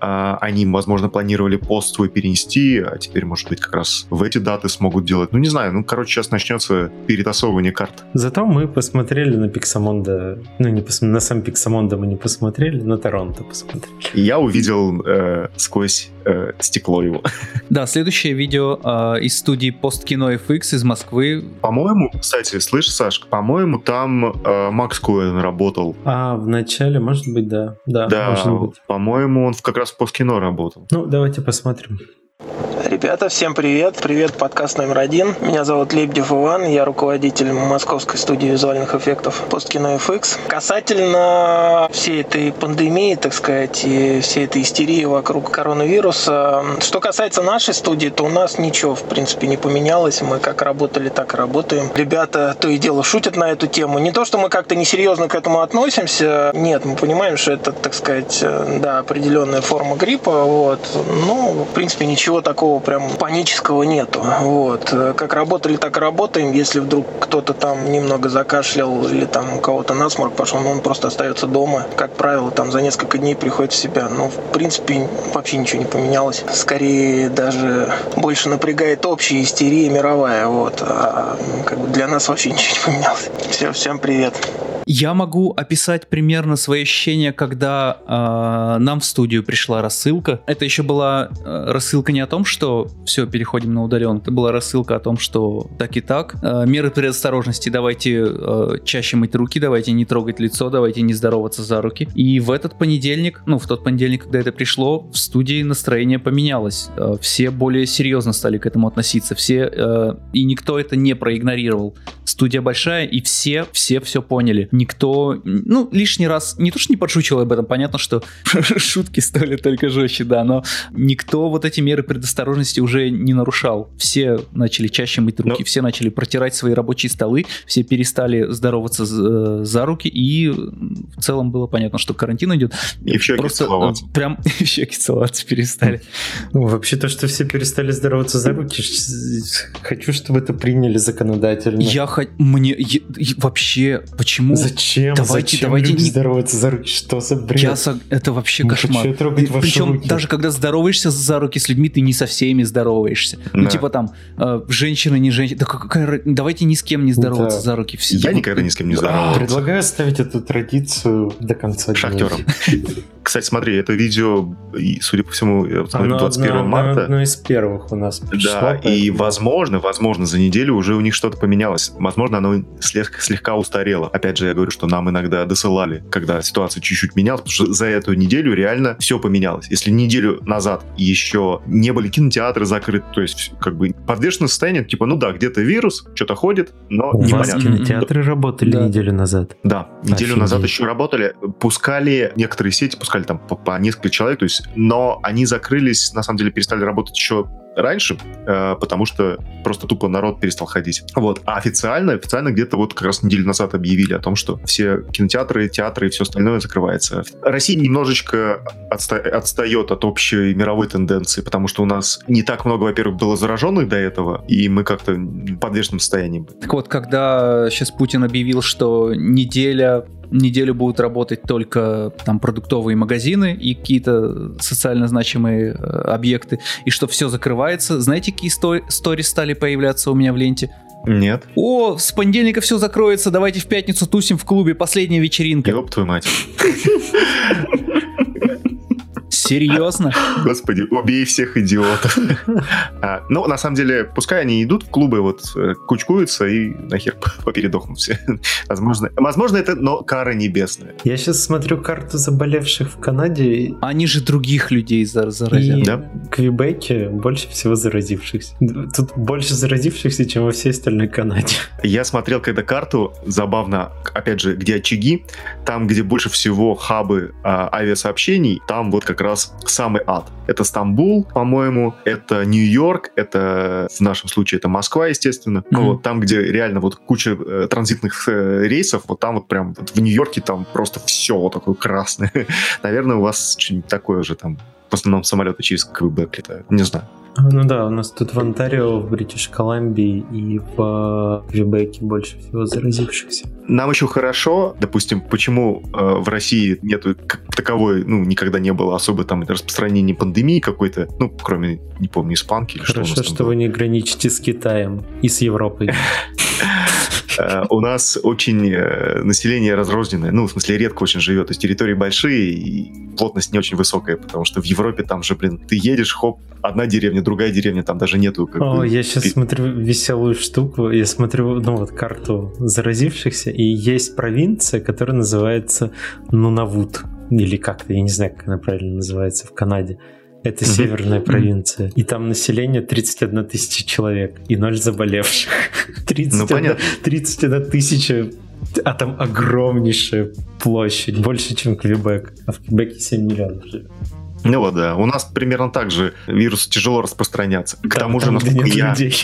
а, они, возможно, планировали пост свой перенести, а теперь, может быть, как раз в эти даты смогут делать. Ну, не знаю, ну, короче, сейчас начнется перетасовывание карт. Зато мы посмотрели на Пиксамонда, ну, не пос... на сам Пиксамонда мы не посмотрели, на Торонто посмотрели. Я увидел э, сквозь э, стекло его. Да, следующее видео э, из студии Посткино FX из Москвы. По-моему, кстати, слышь, Сашка, по-моему, там э, Макс Коэн работал. А, в начале, может быть, да. Да, да может быть. по-моему, он как раз в Посткино работал. Ну, давайте посмотрим. Ребята, всем привет. Привет, подкаст номер один. Меня зовут Лебедев Иван, я руководитель московской студии визуальных эффектов Посткино FX. Касательно всей этой пандемии, так сказать, и всей этой истерии вокруг коронавируса, что касается нашей студии, то у нас ничего, в принципе, не поменялось. Мы как работали, так и работаем. Ребята то и дело шутят на эту тему. Не то, что мы как-то несерьезно к этому относимся. Нет, мы понимаем, что это, так сказать, да, определенная форма гриппа. Вот. Ну, в принципе, ничего такого прям панического нету. Вот. Как работали, так и работаем. Если вдруг кто-то там немного закашлял или там у кого-то насморк пошел, ну, он просто остается дома. Как правило, там за несколько дней приходит в себя. Но, в принципе, вообще ничего не поменялось. Скорее, даже больше напрягает общая истерия мировая. Вот. А как бы для нас вообще ничего не поменялось. Все, всем привет. Я могу описать примерно свои ощущения, когда э, нам в студию пришла рассылка. Это еще была э, рассылка не о том, что все, переходим на удален. Это была рассылка о том, что так и так. Э, меры предосторожности, давайте э, чаще мыть руки, давайте не трогать лицо, давайте не здороваться за руки. И в этот понедельник, ну, в тот понедельник, когда это пришло, в студии настроение поменялось. Э, все более серьезно стали к этому относиться. Все, и никто это не проигнорировал. Студия большая, и все, все все поняли никто, ну, лишний раз, не то, что не подшучивал об этом, понятно, что шутки стали только жестче, да, но никто вот эти меры предосторожности уже не нарушал. Все начали чаще мыть руки, но... все начали протирать свои рабочие столы, все перестали здороваться за, за руки, и в целом было понятно, что карантин идет. И в щеки Просто э, целоваться. Прям в щеки целоваться перестали. Ну, вообще то, что все перестали здороваться за руки, хочу, чтобы это приняли законодательно. Я хочу... Мне... Я... Вообще, почему? Зачем? Давайте, Зачем давайте не... здороваться за руки? Что за бред? Я со... Это вообще не кошмар. трогать ваши Причем руки. даже когда здороваешься за руки с людьми, ты не со всеми здороваешься. Ну, да. Ну, типа там, э, женщина, не женщина. Да какая... Давайте ни с кем не здороваться да. за руки. Все. Я никогда ни с кем не здоровался. Предлагаю оставить эту традицию до конца Шахтером. Кстати, смотри, это видео, судя по всему, 21 одно, марта. Одно из первых у нас пришло. Да, поэтому... и возможно, возможно, за неделю уже у них что-то поменялось. Возможно, оно слегка, слегка устарело. Опять же, я говорю, что нам иногда досылали, когда ситуация чуть-чуть менялась, потому что за эту неделю реально все поменялось. Если неделю назад еще не были кинотеатры закрыты, то есть как бы подвешенное состояние, типа, ну да, где-то вирус, что-то ходит, но у непонятно. вас кинотеатры работали да. неделю назад? Да, неделю Офигеть. назад еще работали. Пускали некоторые сети, пускали пускали там по, по несколько человек, то есть, но они закрылись, на самом деле, перестали работать еще раньше, э, потому что просто тупо народ перестал ходить. Вот. А официально, официально где-то вот как раз неделю назад объявили о том, что все кинотеатры, театры и все остальное закрывается. Россия немножечко отста- отстает от общей мировой тенденции, потому что у нас не так много, во-первых, было зараженных до этого, и мы как-то в подвешенном состоянии. Так вот, когда сейчас Путин объявил, что неделя неделю будут работать только там продуктовые магазины и какие-то социально значимые э, объекты, и что все закрывается. Знаете, какие стори стали появляться у меня в ленте? Нет. О, с понедельника все закроется, давайте в пятницу тусим в клубе, последняя вечеринка. Ёб твою мать. Серьезно? Господи, убей всех идиотов. А, ну, на самом деле, пускай они идут в клубы, вот э, кучкуются и нахер попередохнут все. Возможно, возможно, это, но кара небесная. Я сейчас смотрю карту заболевших в Канаде. Они же других людей заразят. И да? в Квебеке больше всего заразившихся. Тут больше заразившихся, чем во всей остальной Канаде. Я смотрел когда карту, забавно, опять же, где очаги, там, где больше всего хабы а, авиасообщений, там вот как раз раз самый ад. Это Стамбул, по-моему, это Нью-Йорк, это в нашем случае это Москва, естественно. Mm-hmm. Ну вот там, где реально вот куча э, транзитных э, рейсов, вот там вот прям вот в Нью-Йорке там просто все вот такое красное. Наверное, у вас что-нибудь такое же там. В основном самолеты через Квебек летают. Не знаю. Ну да, у нас тут в Онтарио, в Бритиш Колумбии и в Квебеке больше всего заразившихся. Нам еще хорошо, допустим, почему э, в России нету как таковой, ну, никогда не было особо там распространения пандемии какой-то, ну, кроме, не помню, испанки или хорошо, что нас что было. вы не граничите с Китаем и с Европой. Э, у нас очень э, население разрозненное, ну, в смысле, редко очень живет, то есть территории большие и плотность не очень высокая, потому что в Европе там же, блин, ты едешь, хоп, одна деревня, другая деревня, там даже нету. Как О, бы, я сейчас смотрю веселую штуку, я смотрю, ну, вот карту заразившихся, и есть провинция, которая называется Нунавут, или как-то, я не знаю, как она правильно называется в Канаде. Это mm-hmm. северная провинция. И там население 31 тысяча человек и ноль заболевших. 31, ну, понятно. 31 тысяча а там огромнейшая площадь, больше, чем Квебек. А в Квебеке 7 миллионов живет. Ну вот, да. У нас примерно так же вирус тяжело распространяться. К там, тому же, там, насколько где нет я... людей.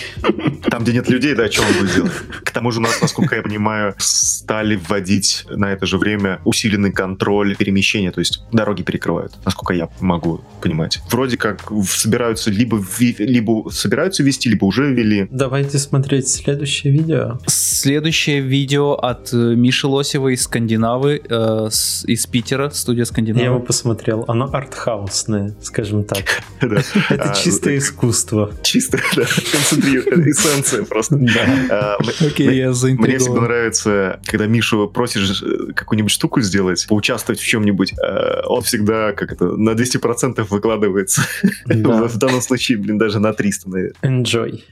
Там, где нет людей, да, что он будет делать? К тому же у нас, насколько я понимаю, стали вводить на это же время усиленный контроль перемещения, то есть дороги перекрывают, насколько я могу понимать. Вроде как собираются либо, либо собираются вести, либо уже ввели. Давайте смотреть следующее видео. Следующее видео от э, Миши Лосева из Скандинавы, э, с, из Питера, студия Скандинавы. Я его посмотрел. Оно артхаус пафосное, скажем так. Это а, чистое искусство. Чисто, да, эссенция просто. Да. А, Окей, я Мне всегда нравится, когда Мишу просишь э, какую-нибудь штуку сделать, поучаствовать в чем-нибудь, э, он всегда как это на 200% выкладывается. В данном случае, блин, даже на 300, наверное. Enjoy.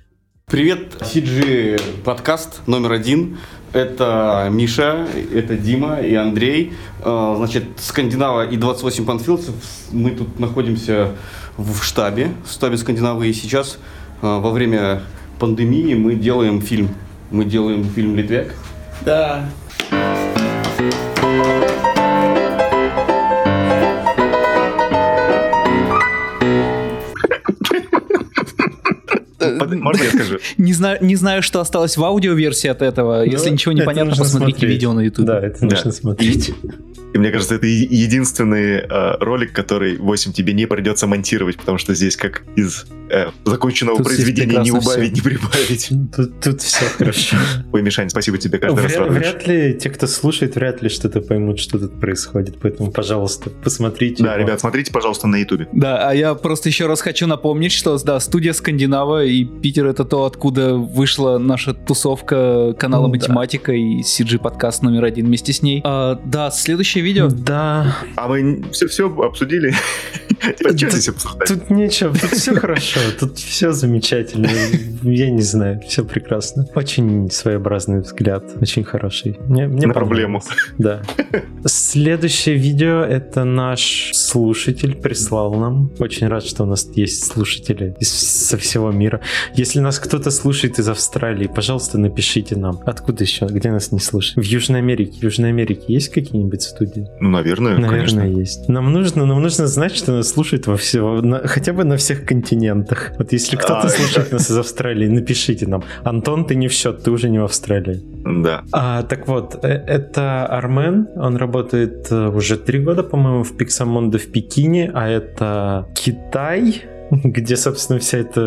Привет, CG подкаст номер один. Это Миша, это Дима и Андрей. А, значит, Скандинава и 28 панфилцев. Мы тут находимся в штабе, в штабе Скандинавы. И сейчас, а, во время пандемии, мы делаем фильм. Мы делаем фильм «Литвяк». Да. Можно я скажу? Не знаю, не знаю, что осталось в аудиоверсии от этого. Если Ну, ничего не понятно, посмотрите смотреть. видео на YouTube. Да, это нужно смотреть. И мне кажется, это единственный э, ролик, который 8 тебе не придется монтировать, потому что здесь как из э, законченного Тут произведения не убавить, не прибавить. Тут, тут все хорошо. Ой, Мишань, спасибо тебе каждый раз Вряд, радуешь. вряд ли те, кто слушает, вряд ли что-то поймут, что тут происходит. Поэтому, пожалуйста, посмотрите. Да, его. ребят, смотрите, пожалуйста, на ютубе. Да, а я просто еще раз хочу напомнить, что да, студия Скандинава и Питер это то, откуда вышла наша тусовка канала Ну да. Математика и CG подкаст номер один вместе с ней. А, да, следующее видео. Да, А мы все-все обсудили. Что здесь обсуждать? тут нечего, тут все хорошо, тут все замечательно. Я не знаю, все прекрасно. Очень своеобразный взгляд, очень хороший. Мне, мне На проблему. Да. Следующее видео это наш слушатель прислал нам. Очень рад, что у нас есть слушатели из, со всего мира. Если нас кто-то слушает из Австралии, пожалуйста, напишите нам. Откуда еще? Где нас не слушают? В Южной Америке. В Южной Америке есть какие-нибудь студии? Ну, наверное, Наверное, конечно. есть. Нам нужно, нам нужно знать, что нас слушают во всего, на- хотя бы на всех континентах. Вот если кто-то А, слушает нас из Австралии, напишите нам. Антон, ты не в счет, ты уже не в Австралии. Да. А, так вот, э, это Армен, он работает э, уже три года, по-моему, в Pixamondo в Пекине, а это Китай, где, собственно, вся эта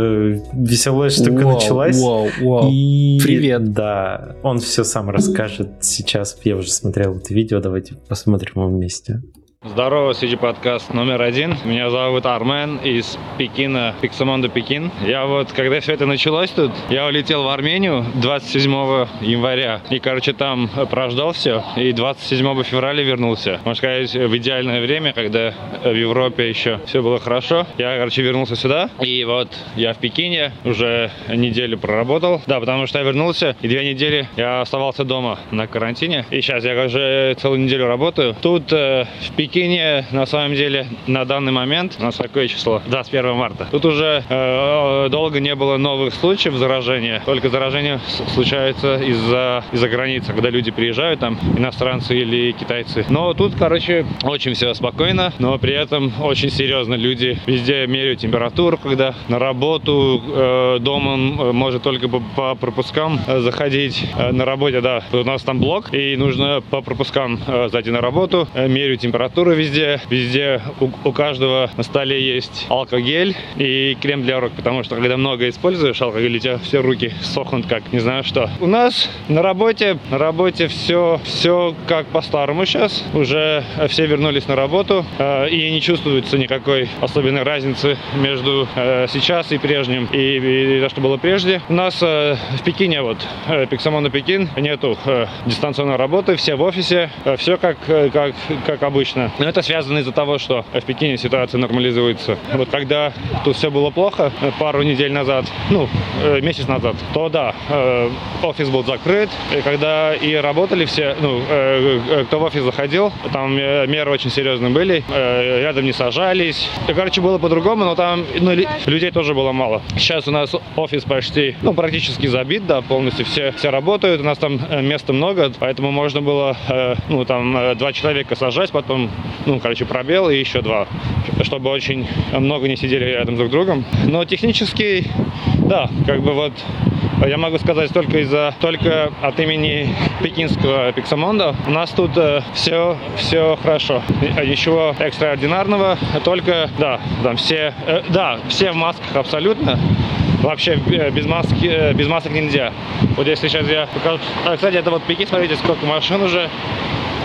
веселая штука Вау, началась. Вау, вау. И Привет. Да, он все сам расскажет сейчас. Я уже смотрел это видео, давайте посмотрим его вместе. Здорово, CG подкаст номер один. Меня зовут Армен из Пекина, Пиксамонда Пекин. Я вот, когда все это началось тут, я улетел в Армению 27 января. И, короче, там прождал все. И 27 февраля вернулся. Можно сказать, в идеальное время, когда в Европе еще все было хорошо. Я, короче, вернулся сюда. И вот я в Пекине уже неделю проработал. Да, потому что я вернулся, и две недели я оставался дома на карантине. И сейчас я уже целую неделю работаю. Тут э, в Пекине, на самом деле, на данный момент, у нас какое число? 21 марта. Тут уже э, долго не было новых случаев заражения. Только заражение с- случается из-за из-за границы, когда люди приезжают, там, иностранцы или китайцы. Но тут, короче, очень все спокойно, но при этом очень серьезно. Люди везде меряют температуру, когда на работу, э, дома э, может только по, по пропускам э, заходить. Э, на работе, да, у нас там блок, и нужно по пропускам э, зайти на работу. Э, меряют температуру везде. Везде у, у каждого на столе есть алкогель и крем для рук, потому что когда много используешь алкоголь, у тебя все руки сохнут как не знаю что. У нас на работе, на работе все, все как по-старому сейчас. Уже все вернулись на работу э, и не чувствуется никакой особенной разницы между э, сейчас и прежним и, и то, что было прежде. У нас э, в Пекине вот э, Пиксамона Пекин нету э, дистанционной работы, все в офисе, э, все как, э, как, как обычно. Но это связано из-за того, что в Пекине ситуация нормализуется. Вот когда тут все было плохо, э, пару недель назад, ну, э, месяц назад, то да, э, офис был закрыт, и когда и работали все, ну, кто в офис заходил, там меры очень серьезные были, рядом не сажались. Короче, было по-другому, но там ну, людей тоже было мало. Сейчас у нас офис почти, ну, практически забит, да, полностью все, все работают, у нас там места много, поэтому можно было, ну, там, два человека сажать, потом, ну, короче, пробел и еще два, чтобы очень много не сидели рядом друг с другом. Но технически, да, как бы вот я могу сказать только из-за только от имени пекинского Пиксамонда. У нас тут все все хорошо, Э, ничего экстраординарного, только да, там все э, да все в масках абсолютно. Вообще э, без маски э, без масок нельзя. Вот если сейчас я покажу. А, кстати, это вот Пекин, смотрите, сколько машин уже.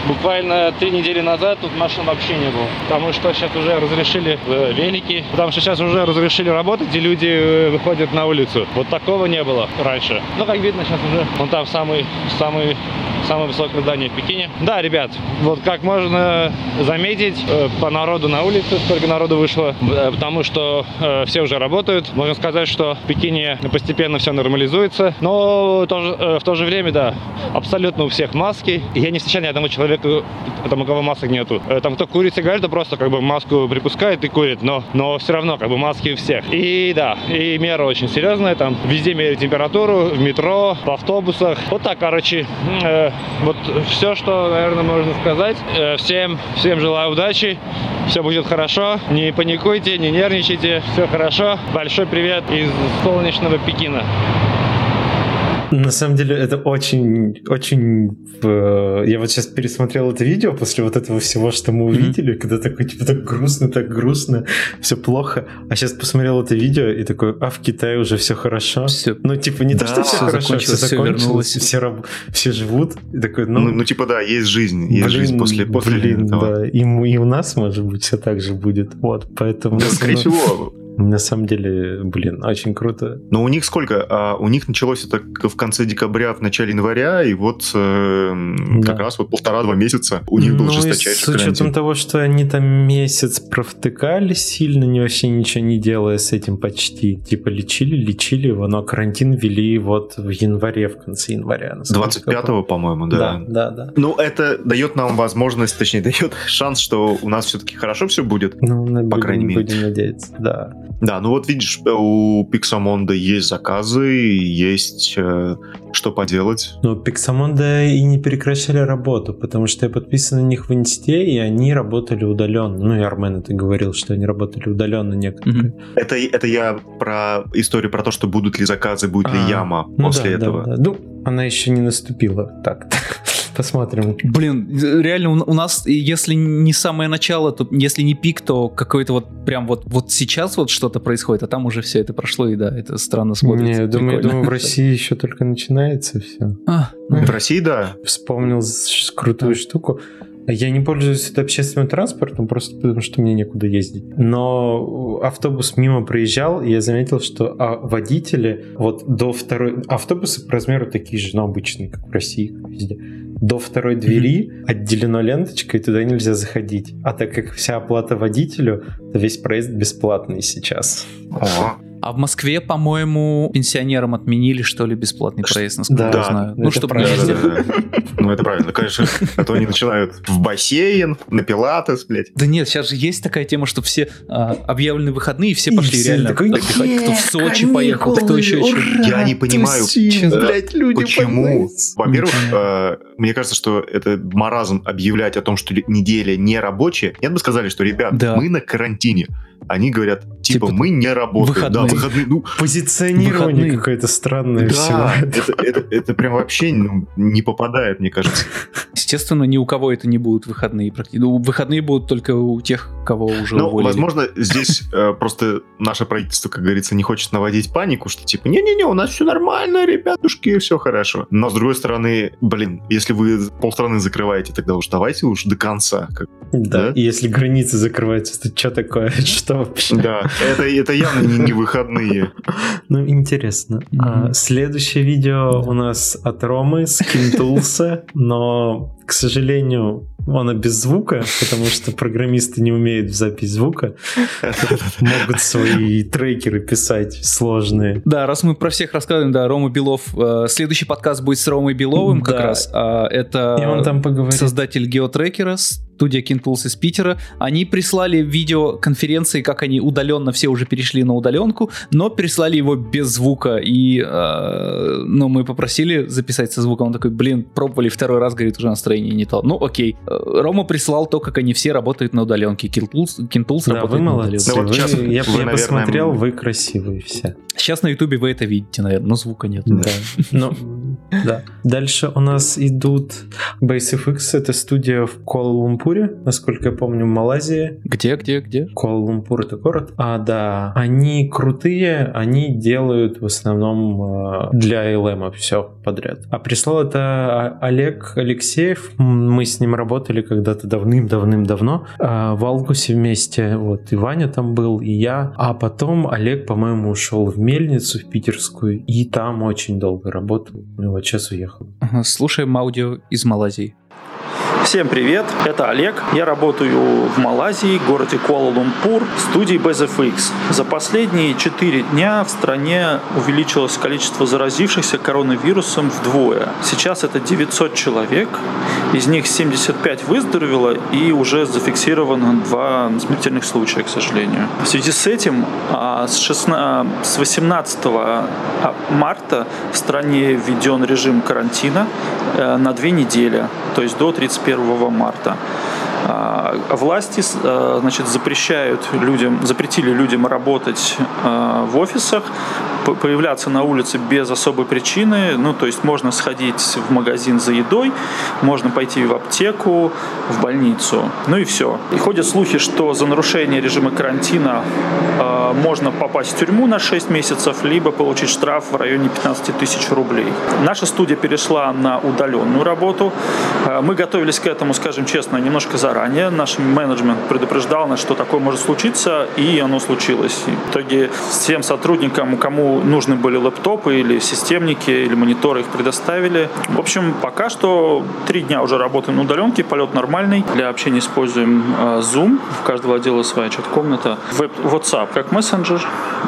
Буквально три недели назад тут машин вообще не было. Потому что сейчас уже разрешили э, велики. Потому что сейчас уже разрешили работать, и люди э, выходят на улицу. Вот такого не было раньше. Ну, как видно, сейчас уже вон там самый, самый самое высокое здание в Пекине. Да, ребят, вот как можно заметить э, по народу на улице, сколько народу вышло, потому что все уже работают. Можно сказать, что в Пекине постепенно все нормализуется, но в то же время, да, абсолютно у всех маски. Я не встречал ни одного человека, там, у кого масок нету. Э, Там кто курит сигарету, просто как бы маску припускает и курит, но, но все равно как бы маски у всех. И да, и мера очень серьезная, там везде меряют температуру, в метро, в автобусах. Вот так, короче, э, вот все, что, наверное, можно сказать. Э, всем, всем желаю удачи, все будет хорошо, не паникуйте, не нервничайте, все хорошо. Большой привет из солнечного Пекина. На самом деле это очень, очень... Э, я вот сейчас пересмотрел это видео после вот этого всего, что мы увидели, mm-hmm. когда такой, типа, так грустно, так грустно, все плохо. А сейчас посмотрел это видео и такой, а в Китае уже все хорошо. Все. Ну, типа, не да, то, что все, все хорошо, все закончилось, все, все, раб... все живут. И такой, ну, ну, ну, типа, да, есть жизнь, есть блин, жизнь после, после блин, этого. Да, и, и у нас, может быть, все так же будет. Вот, поэтому... Да, скорее всего, на самом деле, блин, очень круто. Но у них сколько? А, у них началось это в конце декабря, в начале января, и вот э, да. как раз вот полтора-два месяца у них был ну, жесточайший с учетом карантин. того, что они там месяц провтыкали сильно, не вообще ничего не делая с этим почти. Типа лечили, лечили его, но карантин ввели вот в январе, в конце января. 25-го, по-моему, да. Да, да, да. Ну, это дает нам возможность, точнее, дает шанс, что у нас все-таки хорошо все будет. Ну, по будем, крайней мере. Будем надеяться, да. Да, ну вот видишь, у Pixamonda есть заказы, есть э, что поделать. Ну, Pixamonda и не прекращали работу, потому что я подписан на них в инсте, и они работали удаленно. Ну, и Армен это говорил, что они работали удаленно некоторые. Mm-hmm. Это, это я про историю про то, что будут ли заказы, будет а, ли яма ну после да, этого. Да, да. Ну, она еще не наступила так. Посмотрим. Блин, реально у нас, если не самое начало, то если не пик, то какой-то вот прям вот, вот сейчас вот что-то происходит, а там уже все это прошло, и да, это странно смотрится. Не, думаю, думаю, в России еще только начинается все. А, ну, в России, да. Вспомнил крутую штуку. Я не пользуюсь общественным транспортом, просто потому что мне некуда ездить. Но автобус мимо проезжал, и я заметил, что а, водители вот до второй... Автобусы по размеру такие же, но обычные, как в России, везде. До второй двери mm-hmm. отделено ленточкой, туда нельзя заходить. А так как вся оплата водителю, то весь проезд бесплатный сейчас. Ага. А в Москве, по-моему, пенсионерам отменили, что ли, бесплатный проезд, насколько да, я знаю. Ну, чтобы не да, да, да. Ну, это правильно, конечно. А то они начинают в бассейн, на пилатес, блядь. Да нет, сейчас же есть такая тема, что все а, объявлены выходные, и все пошли и реально такой, отдыхать. Кто в Сочи поехал, кто еще ура, Я не понимаю, тусим, э, блядь, люди почему. Во-первых, э, мне кажется, что это маразм объявлять о том, что неделя не рабочая. Нет бы сказали, что, ребят, да. мы на карантине они говорят, типа, типа мы не работаем. Выходные. Да, выходные. Ну, Позиционирование какое-то странное. Да, это, это, это прям вообще ну, не попадает, мне кажется. Естественно, ни у кого это не будут выходные. Ну, выходные будут только у тех, кого уже ну, уволили. Возможно, здесь э, просто наше правительство, как говорится, не хочет наводить панику, что типа, не-не-не, у нас все нормально, ребятушки, все хорошо. Но с другой стороны, блин, если вы полстраны закрываете, тогда уж давайте уж до конца. Как, да, да, и если границы закрываются, то что такое? Что вообще? Да, это, это явно не, не выходные. Ну, интересно. А, следующее видео у нас от Ромы с Кинтулса, но, к сожалению, она без звука, потому что программисты не умеют в запись звука. Могут свои трекеры писать сложные. Да, раз мы про всех рассказываем, да, Рома Белов. Э, следующий подкаст будет с Ромой Беловым как раз. А, это И он там поговорит. создатель геотрекера, студия Kintools из Питера. Они прислали видео конференции, как они удаленно все уже перешли на удаленку, но прислали его без звука. И э, ну, мы попросили записать со звуком. Он такой, блин, пробовали второй раз, говорит, уже настроение не то. Ну, окей. Рома прислал то, как они все работают на удаленке. Kintools, Kintools да, работает вы молодцы. на удаленке. Ну, вот сейчас, я, вы, я наверное, посмотрел, вы красивые все. Сейчас на ютубе вы это видите, наверное, но звука нет. Да. Но, да. Дальше у нас идут BaseFX, это студия в Куала-Лумпуре, насколько я помню, в Малайзии. Где, где, где? Куала-Лумпур это город. А, да. Они крутые, они делают в основном э, для LM все подряд. А прислал это Олег Алексеев. Мы с ним работали когда-то давным-давным-давно э, в Алгусе вместе. Вот и Ваня там был, и я. А потом Олег, по-моему, ушел в мельницу в питерскую, и там очень долго работал. Ну вот сейчас уехал. Слушаем аудио из Малайзии. Всем привет, это Олег. Я работаю в Малайзии, городе Куала-Лумпур, в студии BZFX. За последние 4 дня в стране увеличилось количество заразившихся коронавирусом вдвое. Сейчас это 900 человек, Из них 75 выздоровело и уже зафиксировано два смертельных случая, к сожалению. В связи с этим а, с, 16, с 18 а, марта в стране введен режим карантина э, на две недели, то есть до 31 марта. А, власти э, значит, запрещают людям, запретили людям работать э, в офисах, появляться на улице без особой причины. Ну, то есть можно сходить в магазин за едой, можно пойти в аптеку, в больницу. Ну и все. И ходят слухи, что за нарушение режима карантина можно попасть в тюрьму на 6 месяцев, либо получить штраф в районе 15 тысяч рублей. Наша студия перешла на удаленную работу. Мы готовились к этому, скажем честно, немножко заранее. Наш менеджмент предупреждал нас, что такое может случиться, и оно случилось. И в итоге всем сотрудникам, кому нужны были лэптопы или системники, или мониторы, их предоставили. В общем, пока что три дня уже работаем на удаленке, полет нормальный. Для общения используем э, Zoom, в каждого отдела своя чат-комната. WhatsApp как мессенджер.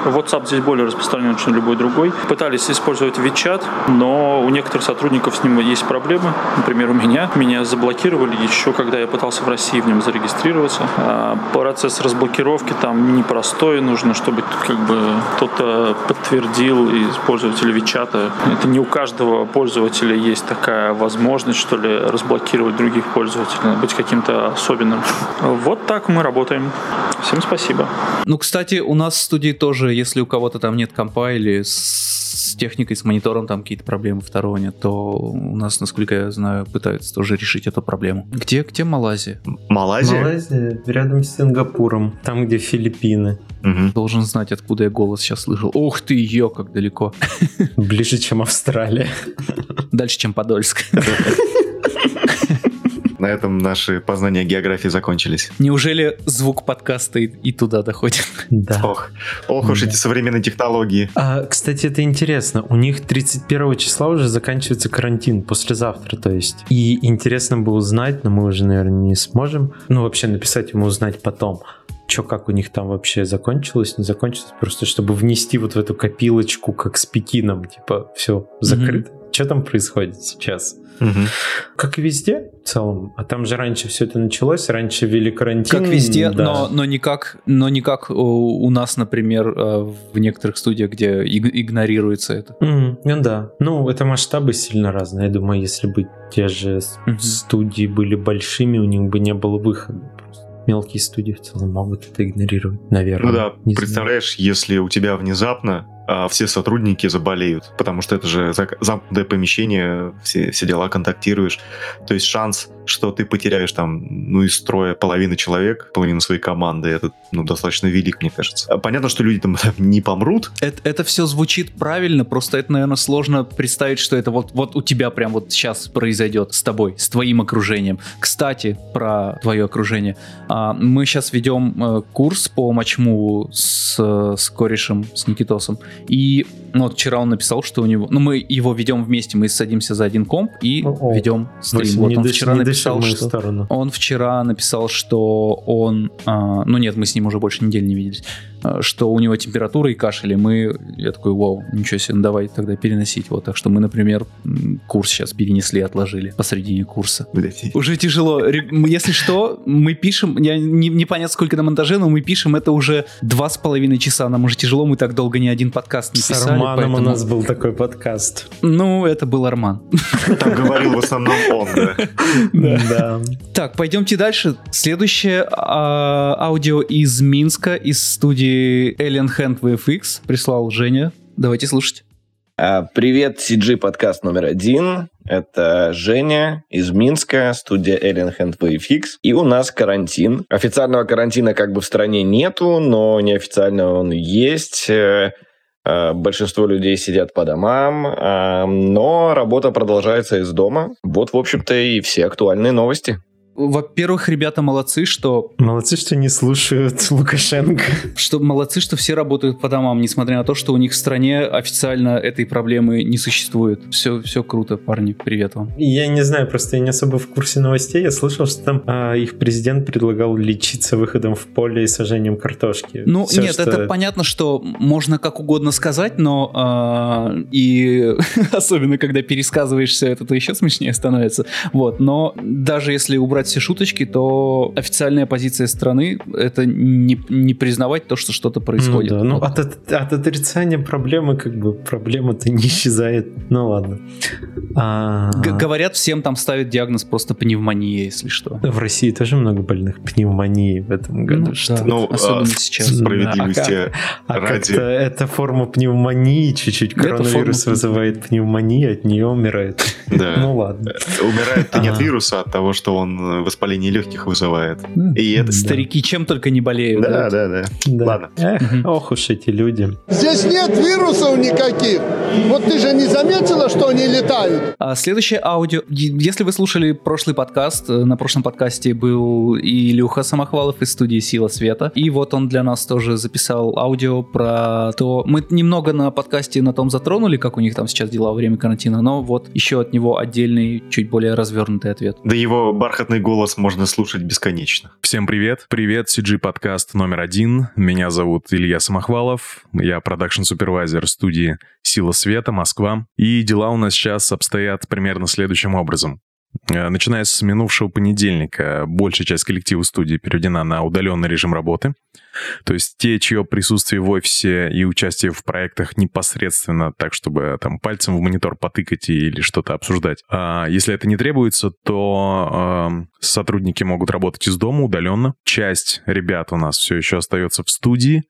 WhatsApp здесь более распространен, чем любой другой. Пытались использовать WeChat, но у некоторых сотрудников с ним есть проблемы. Например, у меня. Меня заблокировали еще, когда я пытался в России в нем зарегистрироваться. А процесс разблокировки там непростой. Нужно, чтобы как бы кто-то подтвердил подтвердил и пользователь Вичата. Это не у каждого пользователя есть такая возможность, что ли, разблокировать других пользователей, быть каким-то особенным. Вот так мы работаем. Всем спасибо. Ну, кстати, у нас в студии тоже, если у кого-то там нет компа или с техникой, с монитором там какие-то проблемы второго нет, то у нас, насколько я знаю, пытаются тоже решить эту проблему. Где, где Малайзия? Малайзия? Малайзия рядом с Сингапуром, там, где Филиппины. Угу. Должен знать, откуда я голос сейчас слышал. Ух ты, ее, как далеко. Ближе, чем Австралия. Дальше, чем Подольск. На этом наши познания географии закончились. Неужели звук подкаста и, и туда доходит? Да. Ох, ох уж да. эти современные технологии. А, кстати, это интересно. У них 31 числа уже заканчивается карантин, послезавтра, то есть. И интересно бы узнать, но мы уже, наверное, не сможем. Ну, вообще написать ему узнать потом что как у них там вообще закончилось, не закончилось, просто чтобы внести вот в эту копилочку, как с Пекином, типа, все закрыто. Mm-hmm. Что там происходит сейчас? Угу. Как и везде в целом. А там же раньше все это началось, раньше ввели карантин. Как везде, да. но, но, не как, но не как у, нас, например, э, в некоторых студиях, где игнорируется это. Mm, ну да. Ну, это масштабы сильно разные. Я думаю, если бы те же mm-hmm. студии были большими, у них бы не было выхода мелкие студии в целом могут это игнорировать, наверное. Ну да, не представляешь, знаю. если у тебя внезапно а, все сотрудники заболеют, потому что это же замкнутое помещение, все, все дела контактируешь. То есть шанс, что ты потеряешь там, ну, из строя половины человек, половину своей команды, это, ну, достаточно велик, мне кажется. А понятно, что люди там не помрут. Это, это все звучит правильно, просто это, наверное, сложно представить, что это вот, вот у тебя прям вот сейчас произойдет с тобой, с твоим окружением. Кстати, про твое окружение. А, мы сейчас ведем э, курс по матчму с, с корешем, с Никитосом. И ну, вот вчера он написал, что у него... Ну, мы его ведем вместе, мы садимся за один комп и О, ведем стрим. Вот он вчера написал, что... Сторону. Он вчера написал, что он... А, ну нет, мы с ним уже больше недели не виделись. А, что у него температура и кашель, и мы... Я такой, вау, ничего себе, ну давай тогда переносить. Вот, так что мы, например, курс сейчас перенесли, отложили посредине курса. Блять. Уже тяжело. Если что, мы пишем... Я не, не понятно, сколько на монтаже, но мы пишем это уже два с половиной часа. Нам уже тяжело, мы так долго ни один подкаст не писали. Арманом поэтому... у нас был такой подкаст. Ну, это был Арман. Там говорил в основном он, да. да. Так, пойдемте дальше. Следующее а, аудио из Минска, из студии Alien Hand VFX прислал Женя. Давайте слушать. А, привет, CG подкаст номер один. Это Женя из Минска, студия Alien Hand VFX. И у нас карантин. Официального карантина как бы в стране нету, но неофициально он есть. Э, Э, большинство людей сидят по домам, э, но работа продолжается из дома. Вот, в общем-то, и все актуальные новости. Во-первых, ребята молодцы, что... Молодцы, что не слушают Лукашенко. Что молодцы, что все работают по домам, несмотря на то, что у них в стране официально этой проблемы не существует. Все, все круто, парни, привет вам. Я не знаю, просто я не особо в курсе новостей. Я слышал, что там а, их президент предлагал лечиться выходом в поле и сажением картошки. Ну, все, нет, что... это понятно, что можно как угодно сказать, но а, и особенно когда пересказываешь все это, то еще смешнее становится. Вот, но даже если убрать все шуточки, то официальная позиция страны это не, не признавать то, что что-то происходит. Ну, да, ну от, от, от отрицания проблемы как бы проблема-то не исчезает. Ну ладно. А... Говорят, всем там ставят диагноз просто пневмония, если что. В России тоже много больных пневмонии в этом году. Ну, что? ну особенно а, сейчас. Справедливости да, а, а ради. А это форма пневмонии чуть-чуть. Коронавирус вызывает пневмонию, от нее умирает. Да. Ну ладно. Умирает не от вируса, а от того, что он воспаление легких вызывает. И это... Старики чем только не болеют. Да, да, да. Ладно. Ох уж эти люди. Здесь нет вирусов никаких. Вот ты же не заметила, что они летают? А следующее аудио. Если вы слушали прошлый подкаст, э, на прошлом подкасте был и Илюха Самохвалов из студии Сила Света. И вот он для нас тоже записал аудио про то... Мы немного на подкасте на том затронули, как у них там сейчас дела во время карантина, но вот еще от него отдельный, чуть более развернутый ответ. Да его бархатный голос можно слушать бесконечно. Всем привет. Привет, CG подкаст номер один. Меня зовут Илья Самохвалов. Я продакшн-супервайзер студии Сила Света, Москва. И дела у нас сейчас обстоят примерно следующим образом. Э, начиная с минувшего понедельника, большая часть коллектива студии переведена на удаленный режим работы. То есть те, чье присутствие в офисе и участие в проектах непосредственно так, чтобы там пальцем в монитор потыкать или что-то обсуждать. А если это не требуется, то э, сотрудники могут работать из дома удаленно. Часть ребят у нас все еще остается в студии,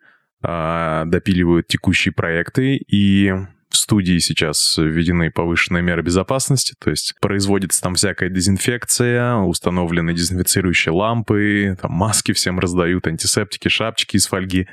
э, допиливают текущие проекты и в студии сейчас введены повышенные меры безопасности, то есть производится там всякая дезинфекция, установлены дезинфицирующие лампы, там маски всем раздают, антисептики, шапочки из фольги,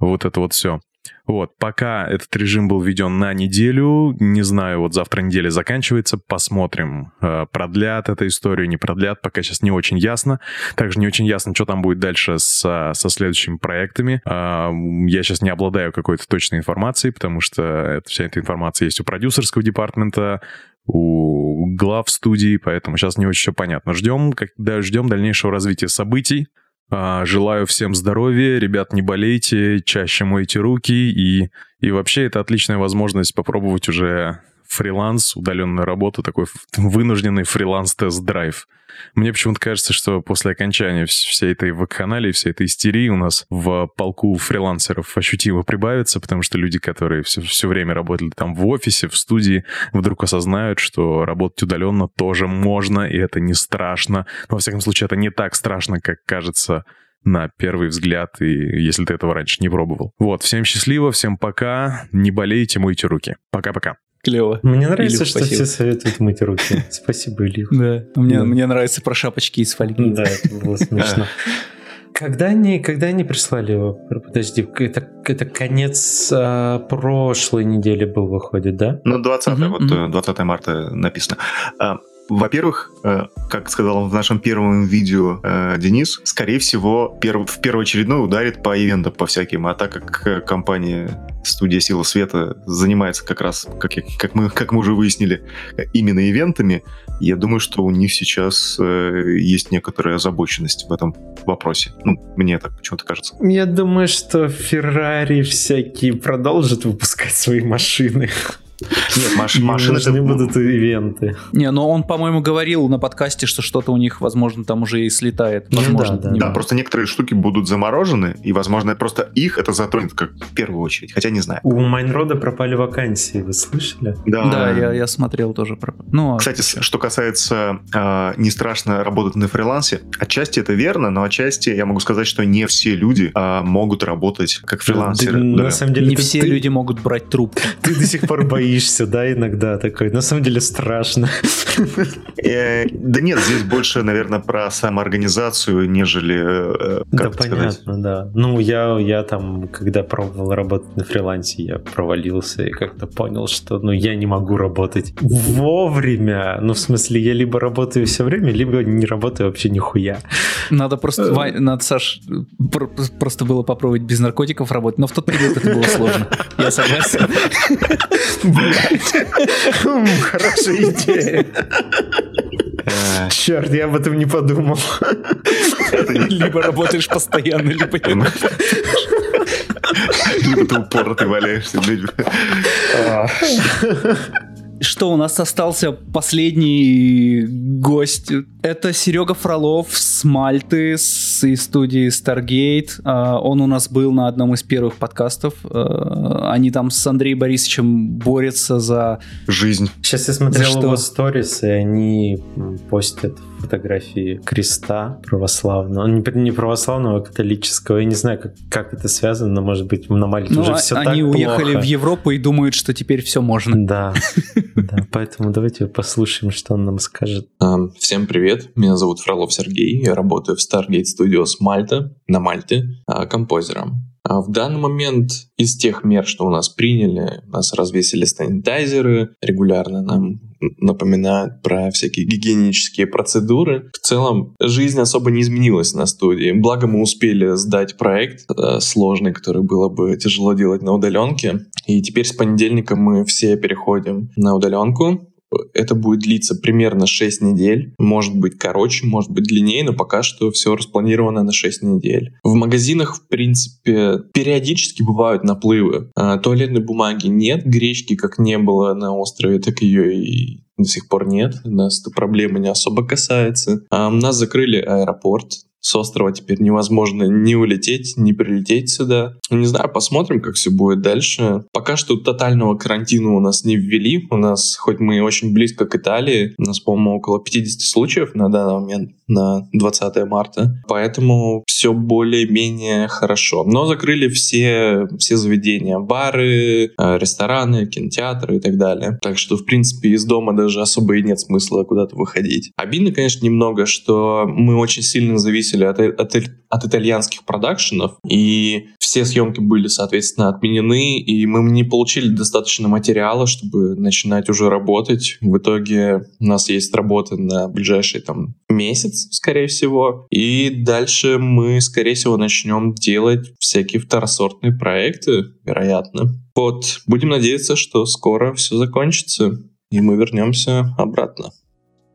вот это вот все. Вот, пока этот режим был введен на неделю, не знаю, вот завтра неделя заканчивается, посмотрим, э, продлят эту историю, не продлят, пока сейчас не очень ясно. Также не очень ясно, что там будет дальше со, со следующими проектами. А, я сейчас не обладаю какой-то точной информацией, потому что вся эта информация есть у продюсерского департамента, у глав студии, поэтому сейчас не очень все понятно. Ждем, когда ждем дальнейшего развития событий. А, желаю всем здоровья, ребят, не болейте, чаще мойте руки и, и вообще это отличная возможность попробовать уже фриланс, удаленную работу, такой вынужденный фриланс-тест-драйв. Мне почему-то кажется, что после окончания всей этой вакханалии, всей этой истерии у нас в полку фрилансеров ощутимо прибавится, потому что люди, которые все, все время работали там в офисе, в студии, вдруг осознают, что работать удаленно тоже можно, и это не страшно. Но, во всяком случае, это не так страшно, как кажется на первый взгляд, и если ты этого раньше не пробовал. Вот, всем счастливо, всем пока, не болейте, мойте руки. Пока-пока. Клево. Мне нравится, Илюх, что спасибо. все советуют мыть руки. Спасибо, Илья. Да, мне, да. мне нравится про шапочки из фольги. Да, это было смешно. Когда они, когда они прислали его? Подожди, это, это конец а, прошлой недели был, выходит, да? Ну, 20, угу, вот угу. 20 марта написано. А, во-первых, э, как сказал в нашем первом видео э, Денис, скорее всего, в первоочередной ударит по ивентам, по всяким. А так как э, компания студия Сила Света занимается как раз, как, я, как, мы, как мы уже выяснили, именно ивентами, я думаю, что у них сейчас э, есть некоторая озабоченность в этом вопросе. Ну, мне так почему-то кажется. Я думаю, что Феррари всякие продолжат выпускать свои машины. Нет, маш, машины... Нужны будут ивенты. Не, но он, по-моему, говорил на подкасте, что что-то у них, возможно, там уже и слетает. Ну возможно, да, да. да, просто некоторые штуки будут заморожены, и, возможно, просто их это затронет как в первую очередь, хотя не знаю. У Майнрода пропали вакансии, вы слышали? Да, да я, я смотрел тоже. Ну, а... Кстати, что касается э, не страшно работать на фрилансе, отчасти это верно, но отчасти я могу сказать, что не все люди э, могут работать как фрилансеры. Да, да. На самом деле, не ты, все ты... люди могут брать трубку. Ты до сих пор боишься боишься, да, иногда такой. На самом деле страшно. Э, да нет, здесь больше, наверное, про самоорганизацию, нежели... Э, да, понятно, да. Ну, я, я там, когда пробовал работать на фрилансе, я провалился и как-то понял, что ну, я не могу работать вовремя. Ну, в смысле, я либо работаю все время, либо не работаю вообще нихуя. Надо просто, надо, Саш, просто было попробовать без наркотиков работать, но в тот период это было сложно. Я согласен. Хорошая идея. Черт, я об этом не подумал. Либо работаешь постоянно, либо Либо ты упорно валяешься. Что, у нас остался последний гость. Это Серега Фролов с Мальты, с из студии Stargate. А, он у нас был на одном из первых подкастов. А, они там с Андреем Борисовичем борются за... Жизнь. Сейчас я смотрел его сторис, и они постят фотографии креста православного. Не, не православного, а католического. Я не знаю, как, как это связано, но, может быть, на Мальте ну, уже все они так Они уехали в Европу и думают, что теперь все можно. Да. Да, поэтому давайте послушаем, что он нам скажет. Всем привет, меня зовут Фролов Сергей, я работаю в Stargate Studios Мальта, на Мальте, а, композером. А в данный момент из тех мер, что у нас приняли, нас развесили санитайзеры, регулярно нам напоминают про всякие гигиенические процедуры. В целом, жизнь особо не изменилась на студии. Благо мы успели сдать проект э, сложный, который было бы тяжело делать на удаленке. И теперь с понедельника мы все переходим на удаленку. Это будет длиться примерно 6 недель. Может быть короче, может быть длиннее, но пока что все распланировано на 6 недель. В магазинах, в принципе, периодически бывают наплывы. А, туалетной бумаги нет, гречки как не было на острове, так ее и до сих пор нет. Нас эта проблема не особо касается. Нас закрыли аэропорт с острова теперь невозможно ни улететь, ни прилететь сюда. Не знаю, посмотрим, как все будет дальше. Пока что тотального карантина у нас не ввели. У нас, хоть мы очень близко к Италии, у нас, по-моему, около 50 случаев на данный момент, на 20 марта. Поэтому все более-менее хорошо. Но закрыли все, все заведения. Бары, э, рестораны, кинотеатры и так далее. Так что, в принципе, из дома даже особо и нет смысла куда-то выходить. Обидно, конечно, немного, что мы очень сильно зависим зависели от, от, от итальянских продакшенов, и все съемки были, соответственно, отменены, и мы не получили достаточно материала, чтобы начинать уже работать. В итоге у нас есть работа на ближайший там месяц, скорее всего, и дальше мы, скорее всего, начнем делать всякие второсортные проекты, вероятно. Вот, будем надеяться, что скоро все закончится, и мы вернемся обратно.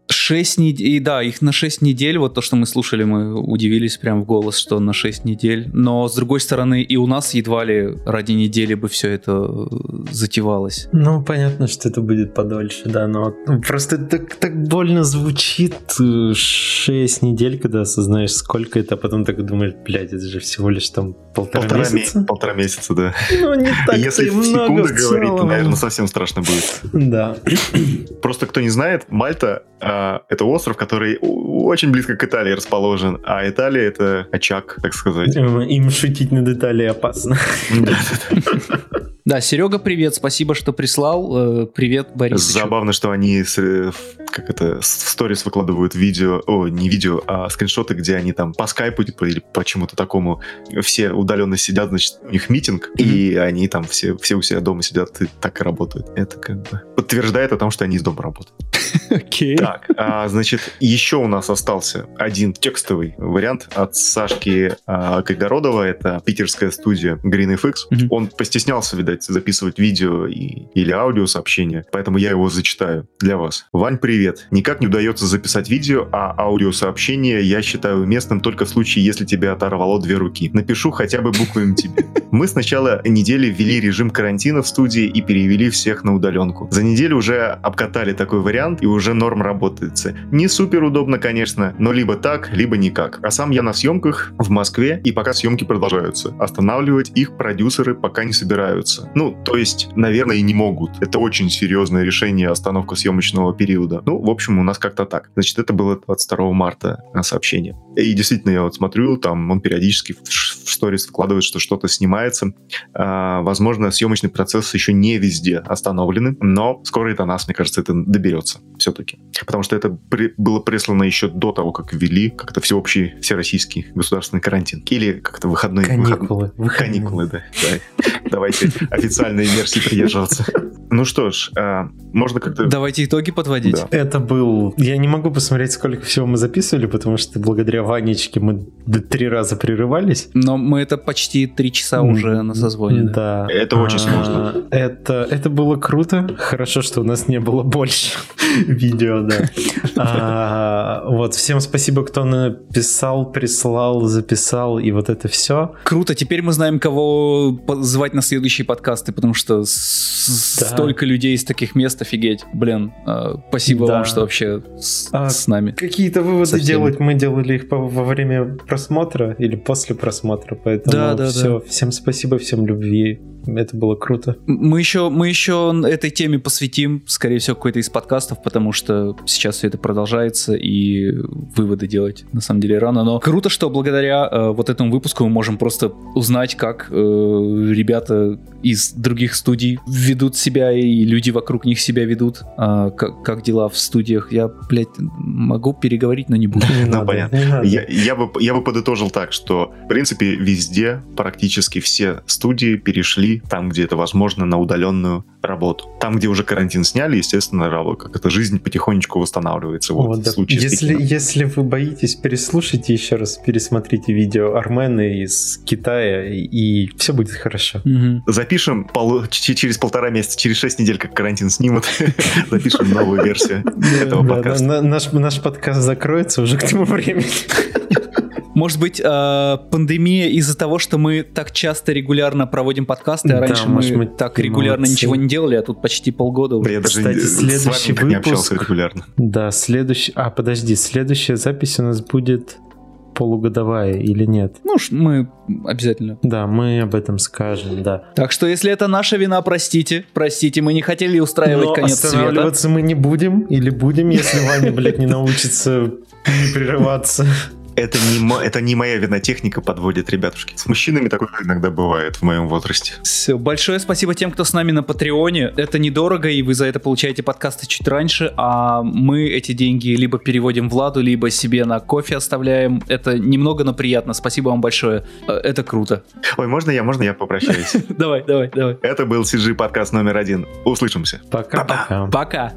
6 недель, и да, их на 6 недель, вот то, что мы слушали, мы удивились прям в голос, что на 6 недель. Но, с другой стороны, и у нас едва ли ради недели бы все это э, затевалось. Ну, понятно, что это будет подольше, да, но просто так, так больно звучит 6 э, недель, когда осознаешь, сколько это, а потом так думаешь, блядь, это же всего лишь там полтора, полтора месяца. Ме- полтора месяца, да. Ну, не так Если в секунды говорить, то, наверное, совсем страшно будет. Да. Просто кто не знает, Мальта а, это остров, который очень близко к Италии расположен, а Италия это очаг, так сказать. Им шутить над Италией опасно. Да, Серега, привет, спасибо, что прислал. Э, привет, Борис. Забавно, что они как это, в сторис выкладывают видео, о, не видео, а скриншоты, где они там по скайпу типа, или почему-то такому все удаленно сидят, значит, у них митинг, mm-hmm. и они там все, все у себя дома сидят и так и работают. Это как бы подтверждает о том, что они из дома работают. Окей. Так, а, значит, еще у нас остался один текстовый вариант от Сашки а, Кайгородова, это питерская студия GreenFX. Mm-hmm. Он постеснялся, видать, записывать видео и, или аудиосообщение, поэтому я его зачитаю для вас. Вань, привет. Никак не удается записать видео, а аудиосообщение я считаю уместным только в случае, если тебя оторвало две руки. Напишу хотя бы буквами тебе. Мы с начала недели ввели режим карантина в студии и перевели всех на удаленку. За неделю уже обкатали такой вариант и уже норм работается. Не супер удобно, конечно, но либо так, либо никак. А сам я на съемках в Москве, и пока съемки продолжаются. Останавливать их продюсеры пока не собираются. Ну, то есть, наверное, и не могут. Это очень серьезное решение остановка съемочного периода. Ну, в общем, у нас как-то так. Значит, это было 22 марта сообщение. И действительно, я вот смотрю, там он периодически в сторис выкладывают, что что-то снимается. А, возможно, съемочный процесс еще не везде остановлены, но скоро это нас, мне кажется, это доберется все-таки. Потому что это при, было прислано еще до того, как ввели как-то всеобщий всероссийский государственный карантин. Или как-то выходной... Каникулы. Выход... Каникулы, да. Давайте официальной версии придерживаться. Ну что ж, а, можно как-то... Давайте итоги подводить. Да. Это был... Я не могу посмотреть, сколько всего мы записывали, потому что благодаря Ванечке мы три раза прерывались. Но мы это почти три часа уже на созвоне. Да. Это очень сложно. Это, это было круто. Хорошо, что у нас не было больше видео, да. А, вот, всем спасибо, кто написал, прислал, записал и вот это все. Круто, теперь мы знаем, кого звать на следующие подкасты, потому что да. столько людей из таких мест, офигеть. Блин, э, спасибо да. вам, что вообще с, а с нами. Какие-то выводы делать мы делали их во время просмотра или после просмотра, поэтому да, да, все. Да. Всем спасибо, всем любви. Это было круто. Мы еще, мы еще этой теме посвятим, скорее всего, какой-то из подкастов, потому что сейчас все это продолжается, и выводы делать на самом деле рано. Но круто, что благодаря э, вот этому выпуску мы можем просто узнать, как э, ребята из других студий ведут себя, и люди вокруг них себя ведут, э, как, как дела в студиях. Я, блядь, могу переговорить, но не буду. Ну, понятно. Я бы я бы подытожил так, что, в принципе, везде практически все студии перешли там, где это возможно, на удаленную работу. Там, где уже карантин сняли, естественно, как эта жизнь потихонечку восстанавливается. Вот, вот, да. если, если вы боитесь, переслушайте еще раз, пересмотрите видео Армены из Китая, и все будет хорошо. Угу. Запишем пол, через полтора месяца, через шесть недель, как карантин снимут, запишем новую версию этого подкаста. Наш подкаст закроется уже к тому времени. Может быть, э, пандемия из-за того, что мы так часто регулярно проводим подкасты, а раньше мы, мы так регулярно молодцы. ничего не делали, а тут почти полгода уже. Я даже Кстати, следующий выпуск... не общался регулярно. Да, следующий... А, подожди, следующая запись у нас будет полугодовая или нет? Ну, мы обязательно. Да, мы об этом скажем, да. Так что, если это наша вина, простите. Простите, мы не хотели устраивать Но конец останавливаться света. мы не будем или будем, если Ваня, блядь, не научится не прерываться. Это не, это не моя вина, техника подводит, ребятушки. С мужчинами такое иногда бывает в моем возрасте. Все, большое спасибо тем, кто с нами на Патреоне. Это недорого, и вы за это получаете подкасты чуть раньше, а мы эти деньги либо переводим Владу, либо себе на кофе оставляем. Это немного, но приятно. Спасибо вам большое. Э, это круто. Ой, можно я, можно я попрощаюсь? Давай, давай, давай. Это был CG подкаст номер один. Услышимся. Пока. Пока. Пока.